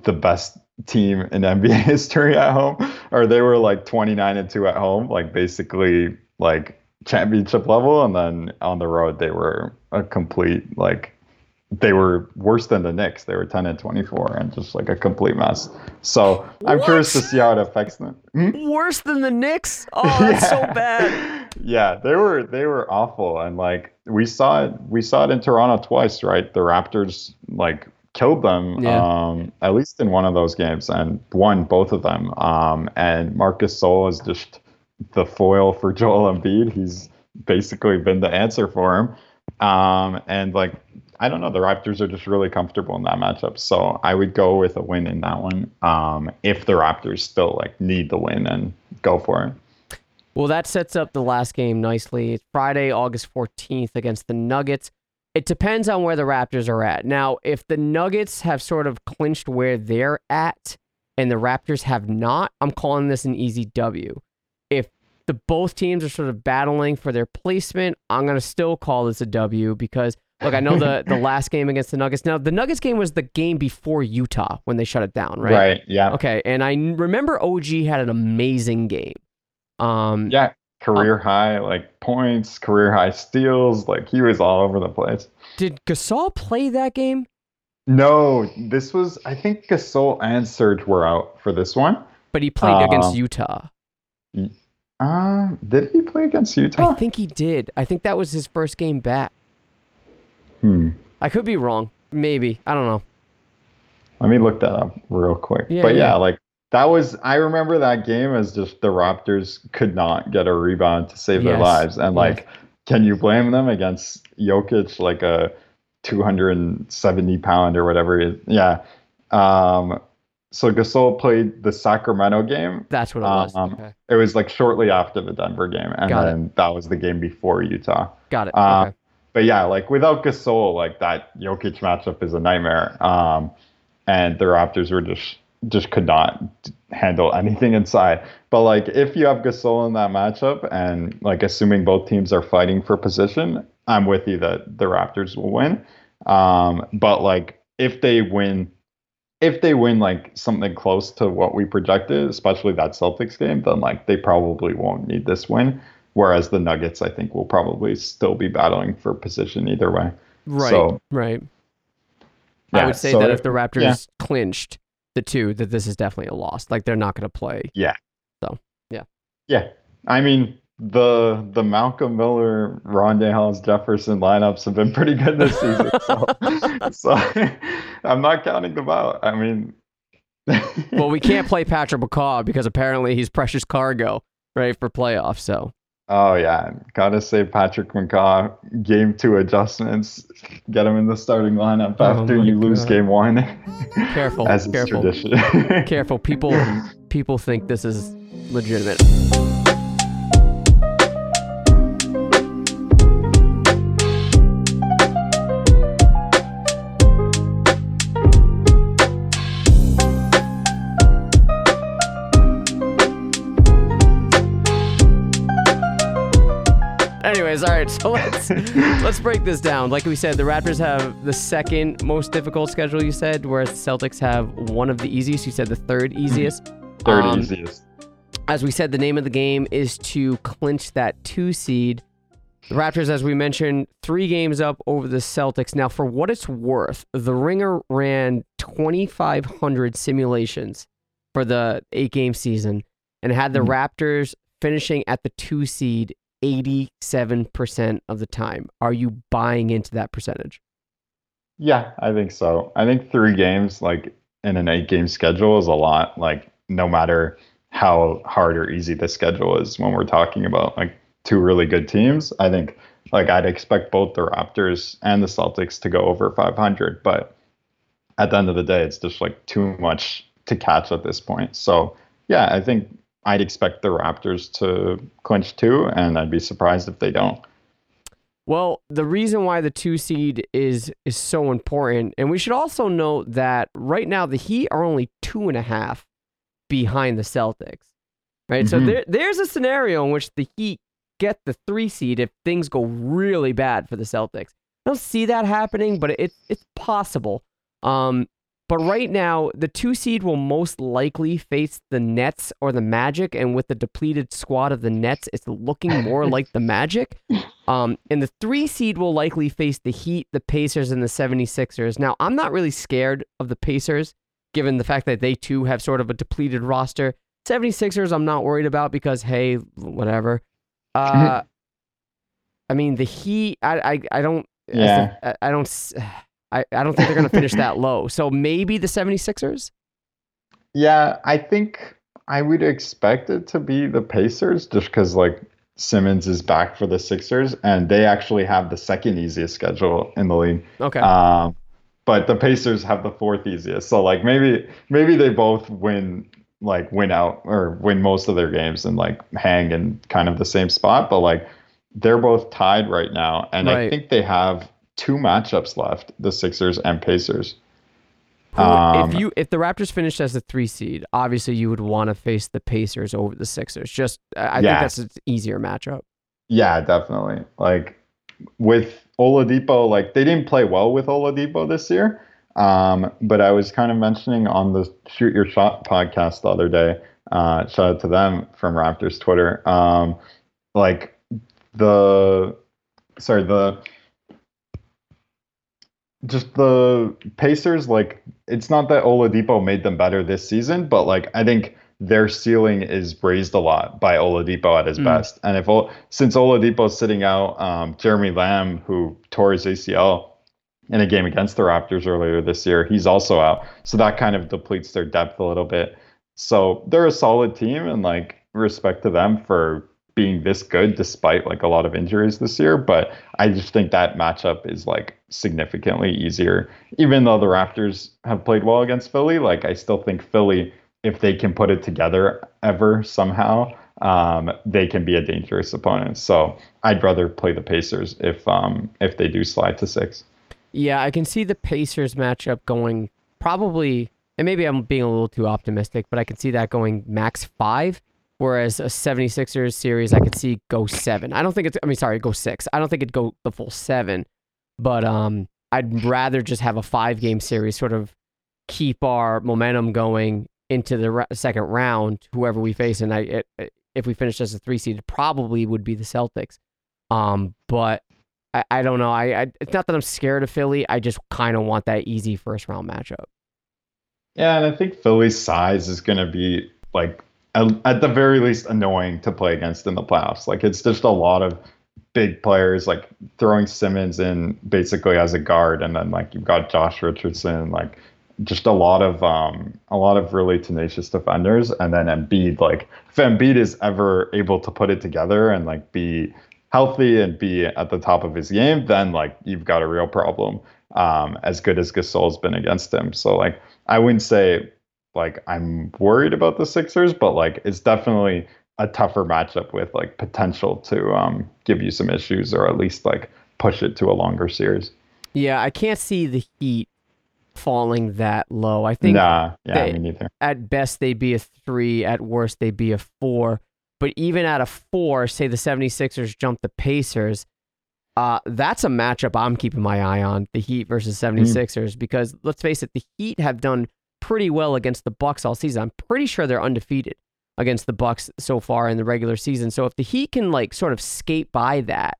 the best team in NBA history at home, or they were like 29 and two at home, like basically like championship level, and then on the road they were a complete like. They were worse than the Knicks. They were 10 and 24 and just like a complete mess. So I'm curious to see how it affects them. Hmm? Worse than the Knicks? Oh, that's so bad. Yeah, they were they were awful, and like we saw it, we saw it in Toronto twice, right? The Raptors like killed them, Yeah. um, at least in one of those games, and won both of them. Um, and Marc Gasol is just the foil for Joel Embiid. He's basically been the answer for him. Um, and like I don't know. The Raptors are just really comfortable in that matchup, so I would go with a win in that one. Um, if the Raptors still like need the win, and go for it. Well, that sets up the last game nicely. It's Friday, August 14th against the Nuggets. It depends on where the Raptors are at. Now, if the Nuggets have sort of clinched where they're at and the Raptors have not, I'm calling this an easy W. If the both teams are sort of battling for their placement, I'm going to still call this a W because look, I know the the last game against the Nuggets. Now, the Nuggets game was the game before Utah when they shut it down, right? Right. Yeah. Okay, and I remember OG had an amazing game. Um, Yeah. Career high like points, career high steals. Like he was all over the place. Did Gasol play that game? No, this was I think Gasol and Serge were out for this one. But he played against Um, Utah. Um, did he play against Utah? I think he did. I think that was his first game back. Hmm. I could be wrong. Maybe. I don't know. Let me look that up real quick. Yeah, but yeah, yeah. like that was I remember that game as just the Raptors could not get a rebound to save their lives. And yes. like, can you blame them against Jokic like a 270 pound or whatever it is? Yeah. Um so Gasol played the Sacramento game. That's what it was. Um, okay. It was like shortly after the Denver game. And Got it. then that was the game before Utah. Got it. Uh, okay. But yeah, like without Gasol, like that Jokic matchup is a nightmare. Um, and the Raptors were just just could not handle anything inside. But like if you have Gasol in that matchup, and like assuming both teams are fighting for position, I'm with you that the Raptors will win. Um, but like if they win, if they win like something close to what we projected, especially that Celtics game, then like they probably won't need this win. Whereas the Nuggets, I think, will probably still be battling for position either way. Right. so- right. I would say so that if- if the Raptors yeah. clinched the two, that this is definitely a loss. Like they're not going to play. Yeah. So yeah. Yeah, I mean the the Malcolm Miller, Rondae Hollis-Jefferson lineups have been pretty good this season. So, so I'm not counting them out. I mean, Well, we can't play Patrick McCaw because apparently he's precious cargo, right, for playoffs. So oh yeah, gotta say Patrick McCaw game two adjustments, get him in the starting lineup Oh after you lose game one. Careful, as careful. tradition. careful. People people think this is legitimate. Anyways, all right, so let's let's break this down. Like we said, the Raptors have the second most difficult schedule. You said, whereas the Celtics have one of the easiest. You said the third easiest. Third Um, easiest. As we said, the name of the game is to clinch that two seed. The Raptors, as we mentioned, three games up over the Celtics. Now, for what it's worth, the Ringer ran 2,500 simulations for the eight game season and had the Hmm. Raptors finishing at the two seed 87% of the time. Are you buying into that percentage? Yeah, I think so. I think three games, like in an eight game schedule, is a lot. Like, no matter how hard or easy the schedule is, when we're talking about like two really good teams, I think like I'd expect both the Raptors and the Celtics to go over 500. But at the end of the day, it's just like too much to catch at this point. So, yeah, I think I'd expect the Raptors to clinch two, and I'd be surprised if they don't. Well, the reason why the two seed is is so important, and we should also note that right now the Heat are only two and a half behind the Celtics. Right, so Mhm. there there's a scenario in which the Heat get the three seed if things go really bad for the Celtics. I don't see that happening, but it it's possible. Um, but right now, the two seed will most likely face the Nets or the Magic, and with the depleted squad of the Nets, it's looking more like the Magic. Um, and the three seed will likely face the Heat, the Pacers, and the 76ers. Now, I'm not really scared of the Pacers, given the fact that they too have sort of a depleted roster. 76ers, I'm not worried about because, hey, whatever. Uh, I mean, the Heat, I, I, I don't, Yeah. I, I don't, I, I don't think they're going to finish that low. So maybe the 76ers? Yeah, I think I would expect it to be the Pacers just because, like, Simmons is back for the Sixers, and they actually have the second easiest schedule in the league. Okay. Um, but the Pacers have the fourth easiest. So like maybe maybe they both win like win out or win most of their games and like hang in kind of the same spot. But like they're both tied right now, and Right. I think they have two matchups left: the Sixers and Pacers. Um, if you if the Raptors finished as the three seed, obviously you would want to face the Pacers over the Sixers. Just I I Yeah. think that's an easier matchup. Yeah, definitely. Like with Oladipo, like they didn't play well with Oladipo this year. Um, but I was kind of mentioning on the Shoot Your Shot podcast the other day. Uh, shout out to them from Raptors Twitter. Um, like the sorry the just the Pacers like it's not that Oladipo made them better this season, but like I think their ceiling is raised a lot by Oladipo at his Mm. best. And if since Oladipo's sitting out, um, Jeremy Lamb, who tore his ACL in a game against the Raptors earlier this year, he's also out. So that kind of depletes their depth a little bit. So they're a solid team, and like respect to them for being this good despite like a lot of injuries this year. But I just think that matchup is like significantly easier. Even though the Raptors have played well against Philly, like I still think Philly, if they can put it together ever somehow, um, they can be a dangerous opponent. So I'd rather play the Pacers if um, if they do slide to six. Yeah, I can see the Pacers matchup going probably, and maybe I'm being a little too optimistic, but I can see that going max five. Whereas a 76ers series, I could see go seven. I don't think it's, I mean, sorry, go six. I don't think it'd go the full seven, but um, I'd rather just have a five game series, sort of keep our momentum going into the ra- second round, whoever we face. And I, it, it- if we finish as a three seed, it probably would be the Celtics. Um, but I, I don't know. I, I it's not that I'm scared of Philly. I just kind of want that easy first round matchup. Yeah, and I think Philly's size is going to be like at the very least annoying to play against in the playoffs. Like it's just a lot of big players like throwing Simmons in basically as a guard and then like you've got Josh Richardson like just a lot of um a lot of really tenacious defenders. And then Embiid like if Embiid is ever able to put it together and like be healthy and be at the top of his game then like you've got a real problem um as good as Gasol's been against him. So like I wouldn't say like I'm worried about the Sixers, but like it's definitely a tougher matchup with like potential to um, give you some issues or at least like push it to a longer series. Yeah, I can't see the Heat falling that low. I think nah, yeah, they- me neither. at best they'd be a three, at worst they'd be a four. But even at a four, say the 76ers jump the Pacers, uh, that's a matchup I'm keeping my eye on, the Heat versus 76ers, because let's face it, the Heat have done pretty well against the Bucks all season. I'm pretty sure they're undefeated against the Bucks so far in the regular season. So if the Heat can like sort of skate by that,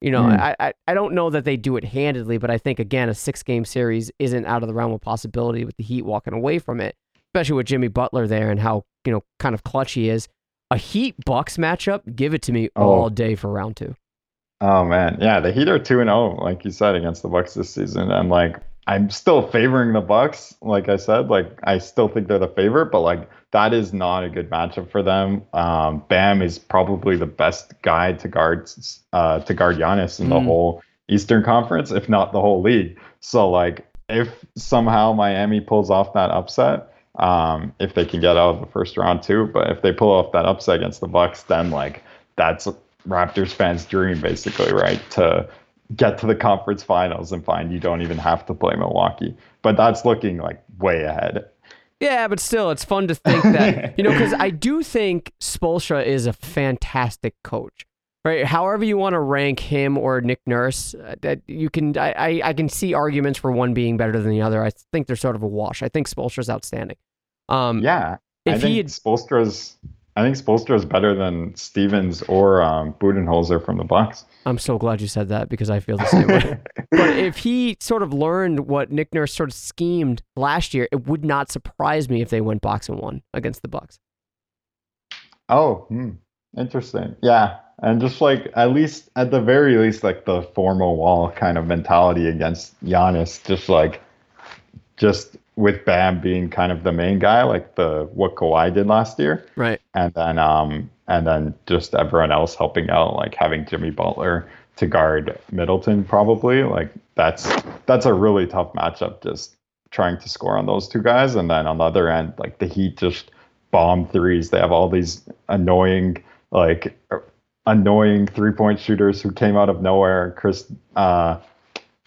you know, Mm. I, I I don't know that they do it handedly, but I think again a six game series isn't out of the realm of possibility with the Heat walking away from it, especially with Jimmy Butler there and how you know kind of clutch he is. A Heat Bucks matchup, give it to me Oh. all day for round two. Oh man, yeah, the Heat are two and zero, like you said, against the Bucks this season, and like I'm still favoring the Bucks. Like I said, like I still think they're the favorite, but like that is not a good matchup for them. Um, Bam is probably the best guy to guard uh, to guard Giannis in the Mm. whole Eastern Conference, if not the whole league. So like if somehow Miami pulls off that upset, um, if they can get out of the first round too, but if they pull off that upset against the Bucks, then like that's Raptors fans' dream, basically, right? To get to the conference finals and find you don't even have to play Milwaukee. But that's looking like way ahead. Yeah, but still, it's fun to think that, you know, because I do think Spoelstra is a fantastic coach, right? However you want to rank him or Nick Nurse, uh, that you can, I, I, I can see arguments for one being better than the other. I think they're sort of a wash. I think Spoelstra's outstanding. Um, Yeah, I If think he had- Spoelstra's. I think Spoelstra is better than Stevens or um, Budenholzer from the Bucks. I'm so glad you said that because I feel the same way. But if he sort of learned what Nick Nurse sort of schemed last year, it would not surprise me if they went box and one against the Bucks. Oh, hmm. interesting. Yeah, and just like at least at the very least, like the formal wall kind of mentality against Giannis, just like just with Bam being kind of the main guy, like the what Kawhi did last year, Right. and then um and then just everyone else helping out, like having Jimmy Butler to guard Middleton probably. Like that's that's a really tough matchup just trying to score on those two guys. And then on the other end, like the Heat just bomb threes. They have all these annoying like annoying three point shooters who came out of nowhere. Chris uh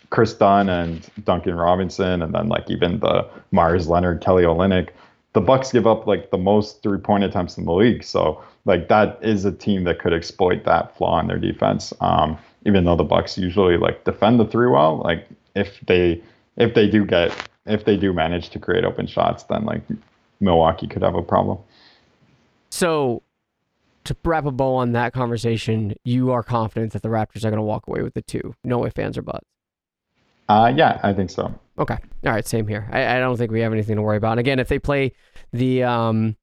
Chris Dunn and Duncan Robinson, and then like even the Meyers Leonard, Kelly Olynyk. The Bucks give up like the most three point attempts in the league. So like that is a team that could exploit that flaw in their defense. Um, even though the Bucks usually like defend the three well, like if they if they do get if they do manage to create open shots, then like Milwaukee could have a problem. So, to wrap a bow on that conversation, you are confident that the Raptors are going to walk away with the two. No ifs, ands, or buts. Uh, yeah, I think so. Okay. All right. Same here. I, I don't think we have anything to worry about. And again, if they play the um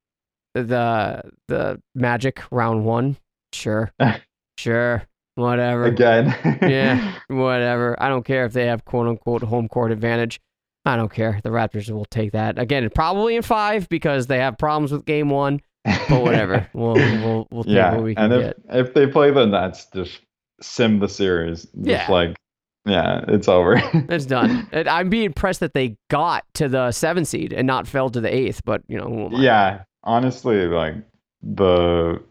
the the Magic round one, sure, sure, whatever. Again. yeah, whatever. I don't care if they have quote unquote home court advantage. I don't care. The Raptors will take that again, probably in five because they have problems with game one. But whatever, we'll we'll we'll take yeah, what we can and if get. if they play the Nets, just sim the series. Just Yeah. like yeah, it's over. It's done. I'm being impressed that they got to the seven seed and not fell to the eighth. But you know, oh I? yeah, honestly, like the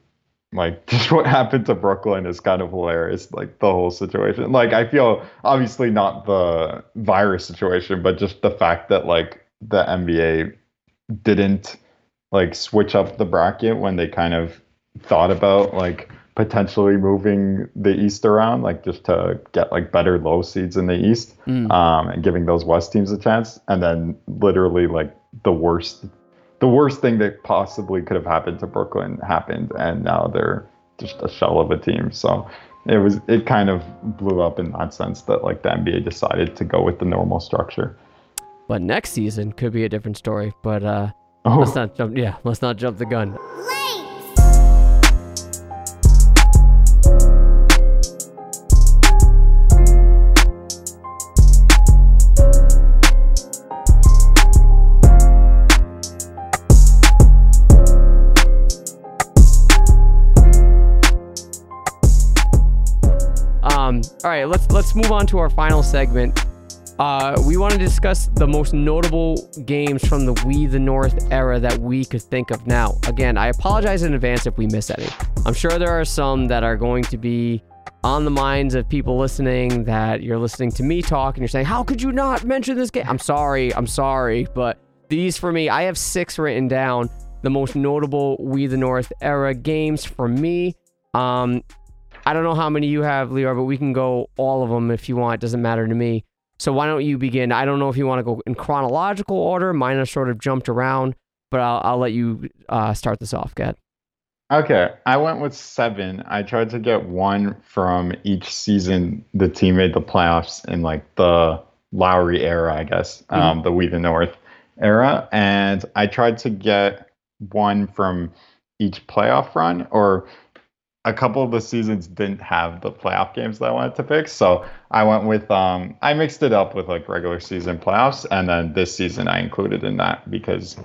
like just what happened to Brooklyn is kind of hilarious. Like the whole situation. Like I feel obviously not the virus situation, but just the fact that like the NBA didn't like switch up the bracket when they kind of thought about like potentially moving the East around, like just to get like better low seeds in the East, Mm. um, and giving those West teams a chance, and then literally like the worst, the worst thing that possibly could have happened to Brooklyn happened, and now they're just a shell of a team. So it was it kind of blew up in that sense that like the NBA decided to go with the normal structure. But next season could be a different story. But uh, Oh, let's not jump. Yeah, let's not jump the gun. Um, all right, let's let's move on to our final segment. Uh, we want to discuss the most notable games from the We the North era that we could think of now. Again, I apologize in advance if we miss any. I'm sure there are some that are going to be on the minds of people listening that you're listening to me talk and you're saying, How could you not mention this game? I'm sorry, I'm sorry, but these for me, I have six written down. The most notable We the North era games for me. Um, I don't know how many you have, Lior, but we can go all of them if you want. It doesn't matter to me. So why don't you begin? I don't know if you want to go in chronological order. Mine are sort of jumped around, but I'll, I'll let you uh, start this off, Get. Okay, I went with seven. I tried to get one from each season the team made the playoffs in like the Lowry era, I guess, um, the We the North era, and I tried to get one from each playoff run, or a couple of the seasons didn't have the playoff games that I wanted to pick, so I went with um, I mixed it up with like regular season playoffs, and then this season I included in that because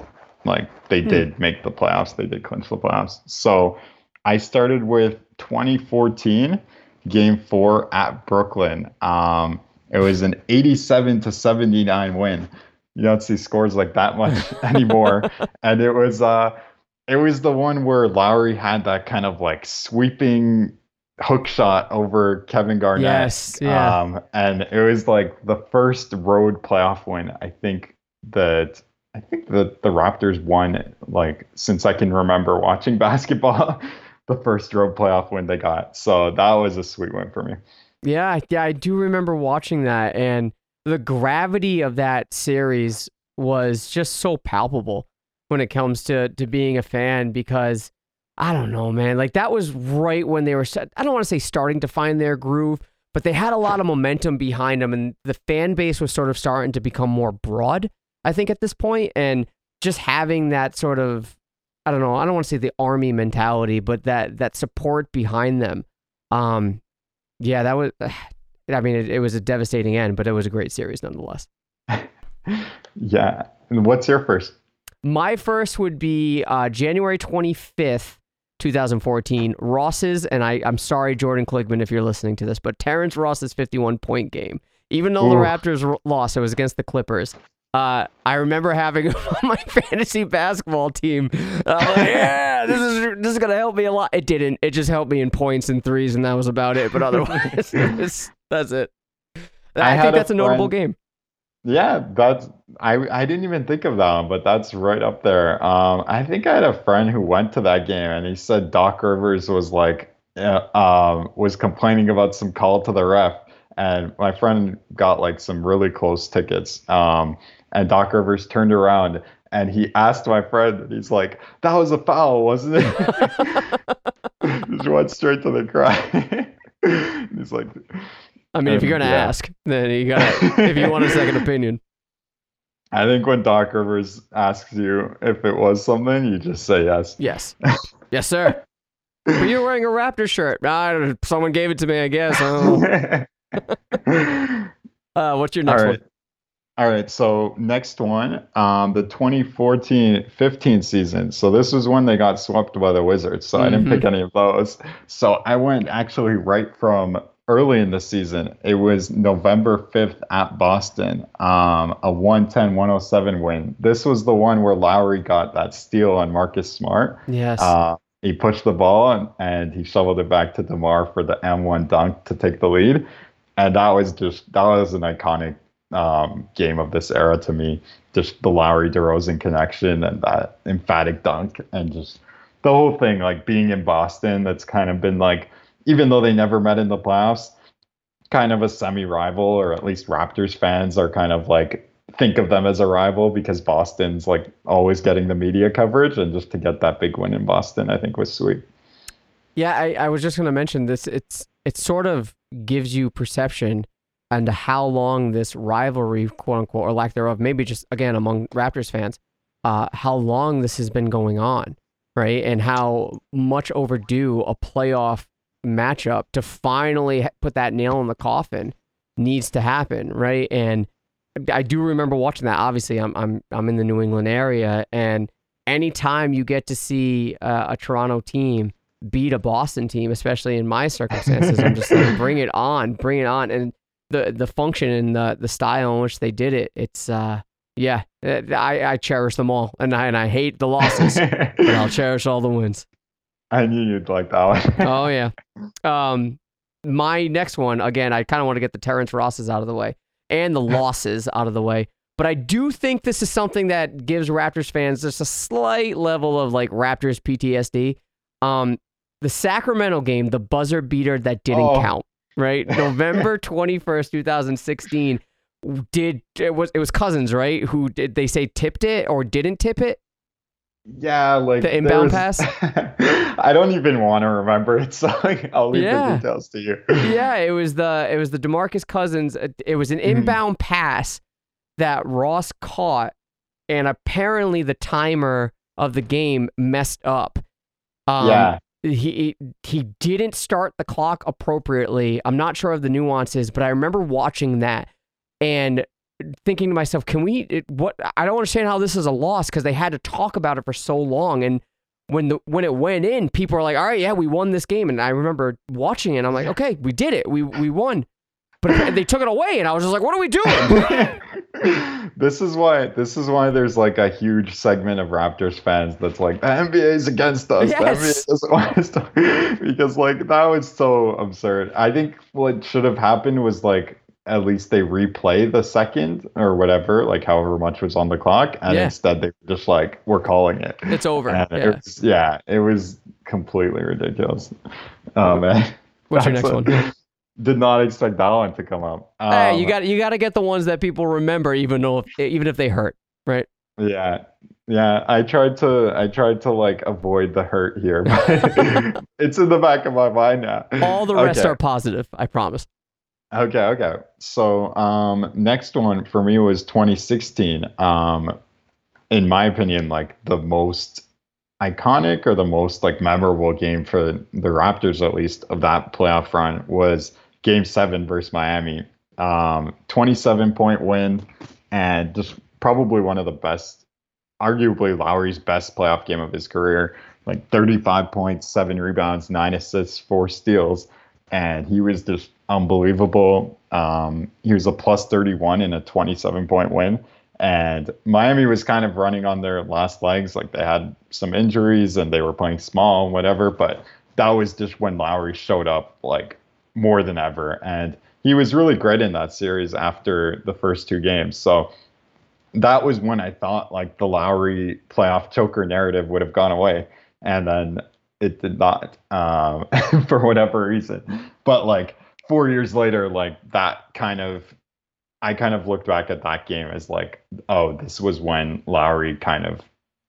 like they did make the playoffs, they did clinch the playoffs. So I started with 2014 game four at Brooklyn. Um, it was an 87 to 79 win. You don't see scores like that much anymore. and it was uh it was the one where Lowry had that kind of like sweeping hook shot over Kevin Garnett. Yes, yeah. Um, and it was like the first road playoff win I think that I think that the Raptors won like since I can remember watching basketball. the first road playoff win they got. So that was a sweet win for me. Yeah, yeah, I do remember watching that, and the gravity of that series was just so palpable when it comes to to being a fan because I don't know, man. Like that was right when they were. I don't want to say starting to find their groove, but they had a lot of momentum behind them, and the fan base was sort of starting to become more broad. I think at this point, and just having that sort of, I don't know, I don't want to say the army mentality, but that that support behind them. Um, yeah, that was. I mean, it, it was a devastating end, but it was a great series nonetheless. Yeah. And what's your first? My first would be uh, January 25th, 2014. Ross's, and I, I'm sorry, Jordan Kligman, if you're listening to this, but Terrence Ross's 51 point game. Even though the Oof. Raptors lost, it was against the Clippers. Uh, I remember having him on my fantasy basketball team. I'm like, yeah, this is this is gonna help me a lot. It didn't. It just helped me in points and threes, and that was about it. But otherwise, that's it. I, I think a that's a notable friend- game. Yeah, that's I I didn't even think of that one, but that's right up there. Um, I think I had a friend who went to that game and he said Doc Rivers was like uh, um was complaining about some call to the ref, and my friend got like some really close tickets. Um, and Doc Rivers turned around and he asked my friend, and he's like, "That was a foul, wasn't it?" Just went straight to the cry. he's like, I mean, if you're gonna yeah. ask, then you gotta. if you want a second opinion, I think when Doc Rivers asks you if it was something, you just say yes. yes, yes, sir. But you're wearing a Raptor shirt. Ah, someone gave it to me, I guess. I. Uh, what's your All next right. All right. So next one, um, the 2014-15 season. So this was when they got swept by the Wizards. So I didn't pick any of those. So I went actually right from early in the season. It was November 5th at Boston, um, a 110-107 win. This was the one where Lowry got that steal on Marcus Smart. Yes. Uh, he pushed the ball and, and he shoveled it back to DeMar for the M1 dunk to take the lead. And that was just, that was an iconic um, game of this era to me. Just the Lowry DeRozan connection and that emphatic dunk and just the whole thing, like being in Boston, that's kind of been like, even though they never met in the playoffs, kind of a semi rival, or at least Raptors fans are kind of like, think of them as a rival because Boston's like always getting the media coverage, and just to get that big win in Boston, I think was sweet. Yeah, I, I was just going to mention this. It's it sort of gives you perception and how long this rivalry, quote unquote, or lack thereof, maybe just again among Raptors fans, uh, how long this has been going on, right? And how much overdue a playoff matchup to finally put that nail in the coffin needs to happen, right? And I do remember watching that. Obviously, I'm I'm I'm in the New England area, and anytime you get to see uh, a Toronto team beat a Boston team, especially in my circumstances, I'm just like, bring it on, bring it on, and the the function and the the style in which they did it, it's uh yeah, uh, I I cherish them all, and I and I hate the losses, but I'll cherish all the wins. I knew you'd like that one. Oh yeah. Um, my next one again. I kind of want to get the Terrence Rosses out of the way and the losses out of the way. But I do think this is something that gives Raptors fans just a slight level of like Raptors PTSD. Um, the Sacramento game, the buzzer beater that didn't Oh. count, right? November twenty first, two thousand sixteen. Did it was it was Cousins, right? Who did they say tipped it or didn't tip it? Yeah, like The inbound pass? I don't even want to remember it, so like, I'll leave Yeah. the details to you. yeah, it was the it was the Demarcus Cousins. uh, It was an Mhm. inbound pass that Ross caught, and apparently the timer of the game messed up. Um, yeah. he he didn't start the clock appropriately. I'm not sure of the nuances, but I remember watching that and thinking to myself, "Can we? It, what? I don't understand how this is a loss because they had to talk about it for so long." And when the when it went in, people are like, "All right, yeah, we won this game." And I remember watching it. and I'm like, "Okay, we did it. We we won." But they took it away, and I was just like, "What are we doing?" this is why this is why there's like a huge segment of Raptors fans that's like the NBA is against us. Yes. The NBA doesn't us because like that was so absurd. I think what should have happened was like at least they replay the second or whatever, like however much was on the clock, and Yeah. instead they were just like we're calling it. it's over. Yeah. it was, yeah, it was completely ridiculous. Oh man. What's your next one? Did not expect that one to come up. hey, you Um, got you got to get the ones that people remember, even though if, even if they hurt, right? Yeah. Yeah, I tried to I tried to like avoid the hurt here, but it's in the back of my mind now. All the rest Okay. are positive. I promise. Okay, okay. So, um next one for me was 2016. Um in my opinion, like the most iconic or the most like memorable game for the Raptors at least of that playoff run was game 7 versus Miami. Um 27 point win and just probably one of the best, arguably Lowry's best playoff game of his career. Like 35 points, seven rebounds, nine assists, four steals, and he was just unbelievable. Um, he was a plus 31 in a 27 point win. And Miami was kind of running on their last legs. Like they had some injuries and they were playing small and whatever. But that was just when Lowry showed up like more than ever. And he was really great in that series after the first two games. So that was when I thought like the Lowry playoff choker narrative would have gone away. And then it did not um, for whatever reason. But like four years later, like that kind of I kind of looked back at that game as like, oh, this was when Lowry kind of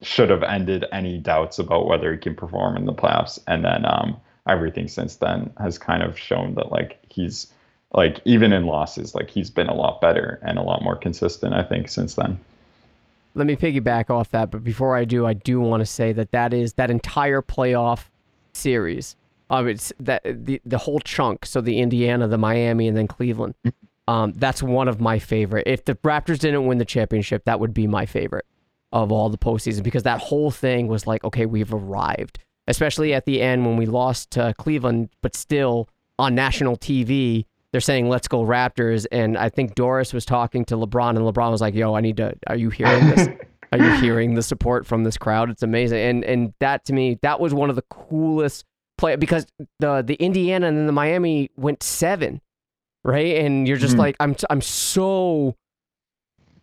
should have ended any doubts about whether he can perform in the playoffs. And then um, everything since then has kind of shown that like he's like even in losses, like he's been a lot better and a lot more consistent. I think since then. Let me piggyback off that, but before I do, I do want to say that that is that entire playoff series. Um, it's that the the whole chunk. So the Indiana, the Miami, and then Cleveland. Um, that's one of my favorite. If the Raptors didn't win the championship, that would be my favorite of all the postseason because that whole thing was like, okay, we've arrived. Especially at the end when we lost to Cleveland, but still on national TV, they're saying "Let's go Raptors," and I think Doris was talking to LeBron, and LeBron was like, "Yo, I need to. Are you hearing this? are you hearing the support from this crowd? It's amazing." And and that to me, that was one of the coolest play because the the Indiana and then the Miami went seven right? And you're just mm-hmm. like, I'm I'm so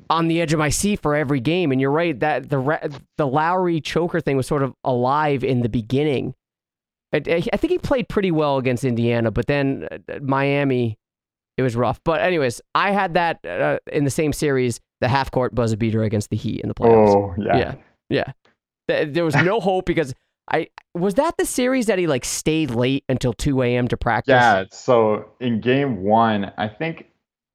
on the edge of my seat for every game. And you're right that the the Lowry choker thing was sort of alive in the beginning. I, I think he played pretty well against Indiana, but then uh, Miami, it was rough. But anyways, I had that uh, in the same series, the half court buzzer beater against the Heat in the playoffs. Oh yeah, yeah, yeah. There was no hope because I was that the series that he like stayed late until 2 a.m. to practice. Yeah. So in game one, I think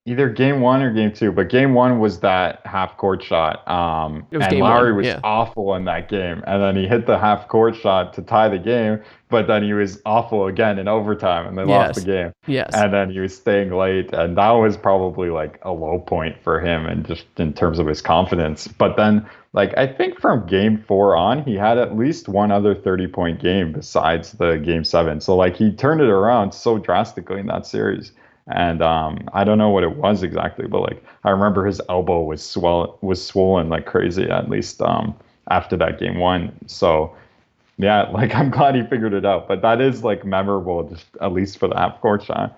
either game one or game two, but game one was that half court shot. Um, and Lowry one, was yeah. awful in that game. And then he hit the half court shot to tie the game, but then he was awful again in overtime and they yes. lost the game. Yes. And then he was staying late. And that was probably like a low point for him and just in terms of his confidence. But then, like, I think from game four on, he had at least one other 30 point game besides the game seven. So, like, he turned it around so drastically in that series and um, I don't know what it was exactly, but like I remember his elbow was swell was swollen like crazy at least um, after that game one. So yeah, like I'm glad he figured it out. But that is like memorable, just at least for the half court shot.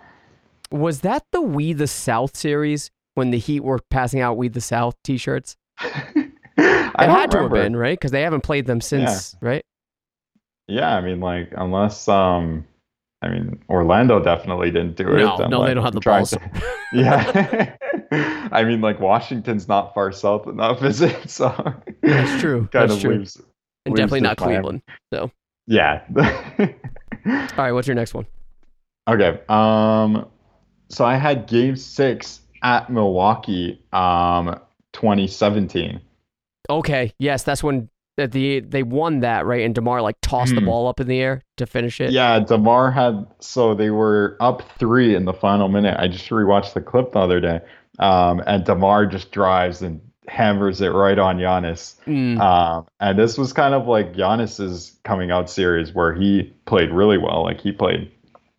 Was that the We the South series when the Heat were passing out We the South T-shirts? it had to have been right because they haven't played them since, yeah. right? Yeah, I mean, like unless um I mean, Orlando definitely didn't do it. No, no, like, they don't have the balls. To, yeah. I mean, like Washington's not far south enough, is it? So that's true. kind that's of true. Leaves, and definitely not Cleveland. So yeah. All right, what's your next one? Okay. Um, so I had Game Six at Milwaukee, um, 2017. Okay. Yes, that's when that the they won that right, and Demar like tossed mm. the hmm. ball up in the air to finish it. Yeah, Demar had so they were up three in the final minute. I just rewatched the clip the other day, um, and Demar just drives and hammers it right on Giannis. Mm. Um, and this was kind of like Giannis's coming out series where he played really well. Like he played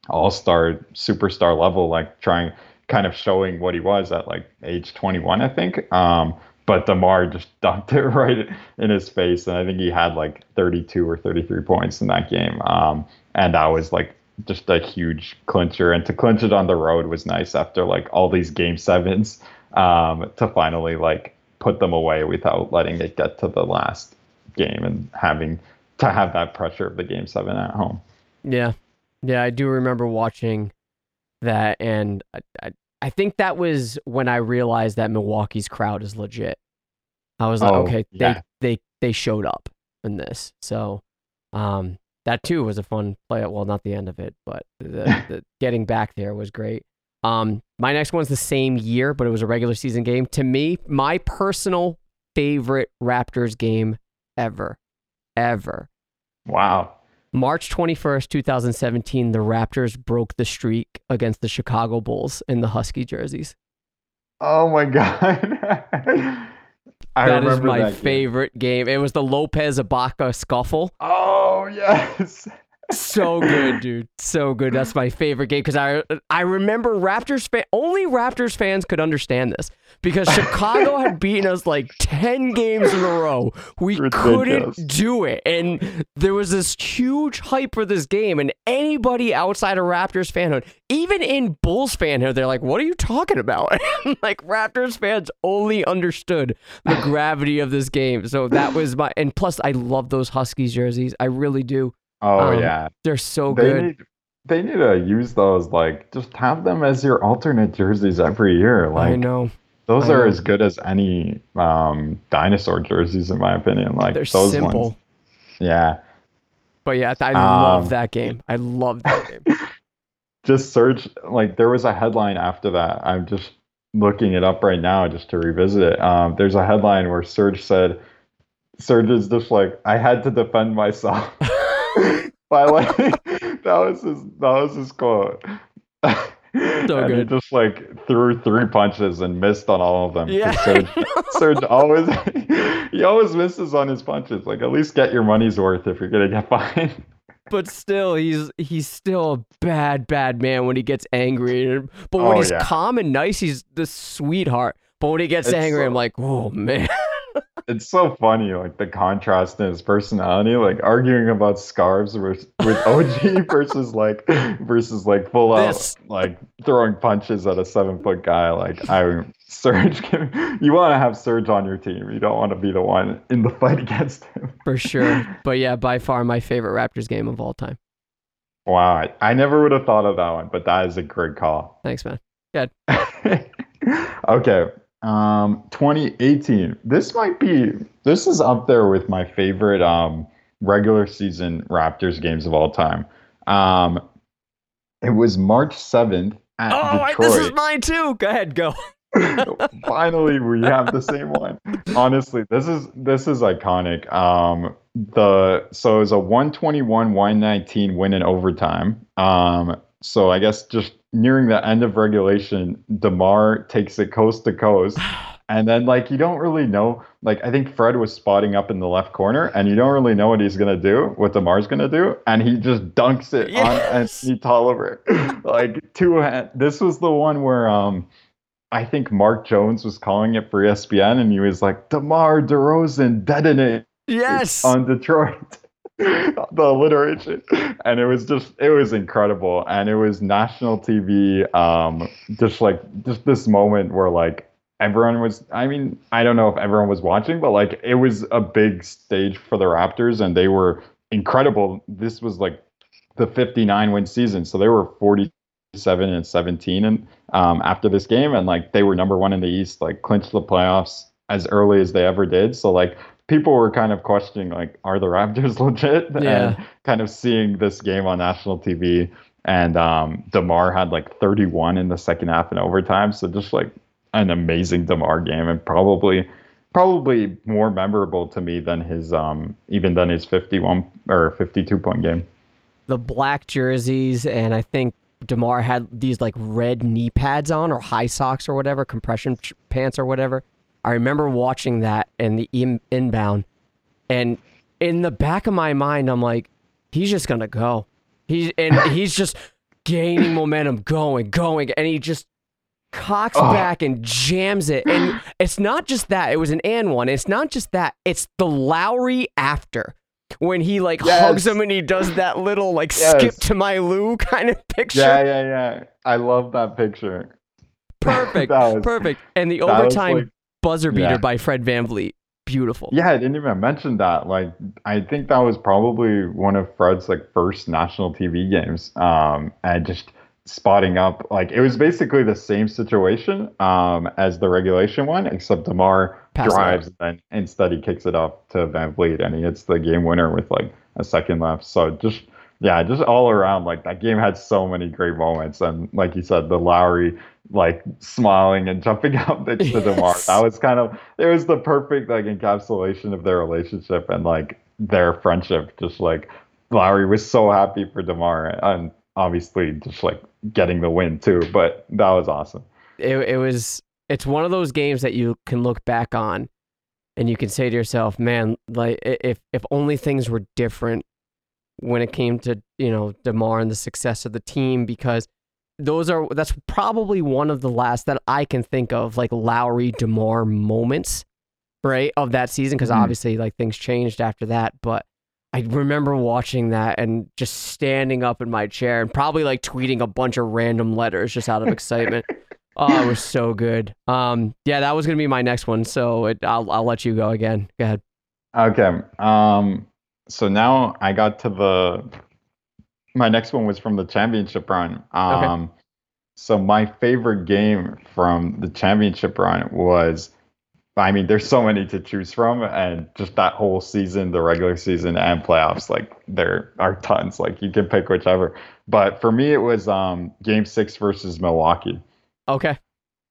all star, superstar level, like trying kind of showing what he was at like age 21, I think. Um, but Demar just dunked it right in his face, and I think he had like 32 or 33 points in that game. Um, and that was like just a huge clincher, and to clinch it on the road was nice after like all these game sevens um, to finally like put them away without letting it get to the last game and having to have that pressure of the game seven at home. Yeah, yeah, I do remember watching that, and I, I, I think that was when I realized that Milwaukee's crowd is legit. I was like, oh, okay, yeah. they they they showed up in this. So um that too was a fun play. Well, not the end of it, but the, the getting back there was great. Um, my next one's the same year, but it was a regular season game. To me, my personal favorite Raptors game ever, ever. Wow. March 21st, 2017, the Raptors broke the streak against the Chicago Bulls in the Husky jerseys. Oh my God. That is my that favorite game. It was the Lopez Ibaka scuffle. Oh yes. So good, dude. So good. That's my favorite game because I I remember Raptors fan. Only Raptors fans could understand this because Chicago had beaten us like ten games in a row. We Ridiculous. couldn't do it, and there was this huge hype for this game. And anybody outside of Raptors fanhood, even in Bulls fanhood, they're like, "What are you talking about?" like Raptors fans only understood the gravity of this game. So that was my. And plus, I love those Huskies jerseys. I really do. Oh Um, yeah. They're so They good. need they need to use those like just have them as your alternate jerseys every year. Like, I know. those I are know. as good as any um dinosaur jerseys in my opinion. Like They're those simple. ones. Yeah. But yeah, I love Um, that game. I love that game. Just search like there was a headline after that. I'm just looking it up right now just to revisit it. Um there's a headline where Serge said Serge is just like I had to defend myself. by like that was his that was his quote. So and good. He just like threw three punches and missed on all of them. Yeah. Serge, Serge always he always misses on his punches. Like at least get your money's worth if you're gonna get fined. but still, he's he's still a bad, bad man when he gets angry. But when Oh, he's yeah. calm and nice, he's the sweetheart. But when he gets It's angry, so- I'm like, oh man. It's so funny, like the contrast in his personality, like arguing about scarves vers- with OG versus like versus like full out like throwing punches at a seven foot guy. Like I Serge, can- you want to have Serge on your team. You don't want to be the one in the fight against him. For sure. But yeah, by far my favorite Raptors game of all time. Wow, I, I never would have thought of that one, but that is a great call. Thanks, man. Good. okay. Um 2018. This might be this is up there with my favorite um regular season Raptors games of all time. Um it was March 7th at Oh, I, this is mine too. Go ahead, go. Finally, we have the same one. Honestly, this is this is iconic. Um, the so it was a 121-119 win in overtime. Um, so I guess just nearing the end of regulation, Demar takes it coast to coast. And then like you don't really know, like I think Fred was spotting up in the left corner, and you don't really know what he's gonna do, what Demar's gonna do, and he just dunks it on Yes. Anthony Tolliver. like two hand. This was the one where um I think Mark Jones was calling it for ESPN, and he was like, "Demar Derozan detonate Yes. on Detroit." the alliteration, and it was just it was incredible, and it was national TV. Um, just like just this moment where like everyone was. I mean, I don't know if everyone was watching, but like it was a big stage for the Raptors, and they were incredible. This was like the 59 win season, so they were 47 and 17 and um, after this game, and like they were number one in the East, like clinched the playoffs as early as they ever did. So like people were kind of questioning like, are the Raptors legit? Yeah. And kind of seeing this game on national TV. And um, Demar had like 31 in the second half and overtime. So just like an amazing Demar game, and probably probably more memorable to me than his um even than his 51 or 52 point game. the black jerseys, and I think Demar had these like red knee pads on or high socks or whatever, compression pants or whatever. I remember watching that in the in- inbound, and in the back of my mind, I'm like, he's just gonna go. He's and he's just gaining momentum, going, going, and he just cocks Oh. back and jams it. And it's not just that; it was an and one. It's not just that; it's the Lowry after when he like hugs him and he does that little like skip to my Lou kind of picture. Yeah, yeah, yeah. I love that picture. Perfect, That was- perfect. And the overtime like- buzzer beater Yeah. by Fred VanVleet, beautiful. Yeah, I didn't even mention that. Like, I think that was probably one of Fred's like first national TV games. Um, and just spotting up, like it was basically the same situation um as the regulation one, except Demar Pass drives and then instead he kicks it up to VanVleet and he hits the game winner with like a second left. So just yeah, just all around, like that game had so many great moments. And like you said, the Lowry like smiling and jumping up to Demar. Yes. That was kind of it was the perfect like encapsulation of their relationship and like their friendship. Just like Lowry was so happy for Demar and obviously just like getting the win too. But that was awesome. It, it was. It's one of those games that you can look back on and you can say to yourself, "Man, like if if only things were different when it came to you know Demar and the success of the team because." Those are that's probably one of the last that I can think of like Lowry Demar moments, right, of that season because Mhm. obviously like things changed after that, but I remember watching that and just standing up in my chair and probably like tweeting a bunch of random letters just out of excitement. oh, it was so good. Um, yeah, that was gonna be my next one. So it, I'll I'll let you go again. Go ahead. Okay. Um, so now I got to the my next one was from the championship run. Um, so my favorite game from the championship run was I mean, there's so many to choose from, and just that whole season, the regular season and playoffs, like there are tons. Like you can pick whichever. But for me, it was um, Game Six versus Milwaukee. Okay.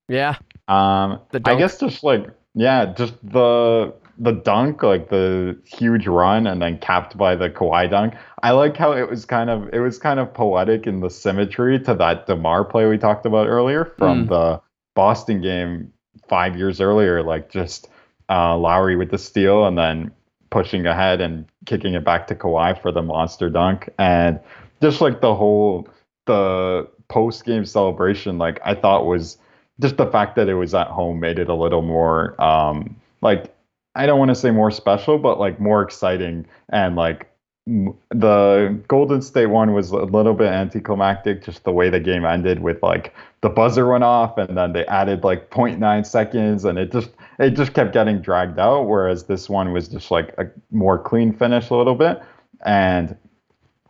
Yeah. Um, I guess just like yeah, just the the dunk, like the huge run, and then capped by the Kawhi dunk. I like how it was kind of it was kind of poetic in the symmetry to that Demar play we talked about earlier from Mm. the Boston game five years earlier. Like just uh, Lowry with the steal, and then pushing ahead and kicking it back to Kawhi for the monster dunk, and just like the whole the post game celebration, like I thought was just the fact that it was at home made it a little more um like I don't want to say more special, but like more exciting and like the Golden State one was a little bit anticlimactic, just the way the game ended with like the buzzer went off and then they added like 0.9 seconds and it just it just kept getting dragged out. Whereas this one was just like a more clean finish a little bit. And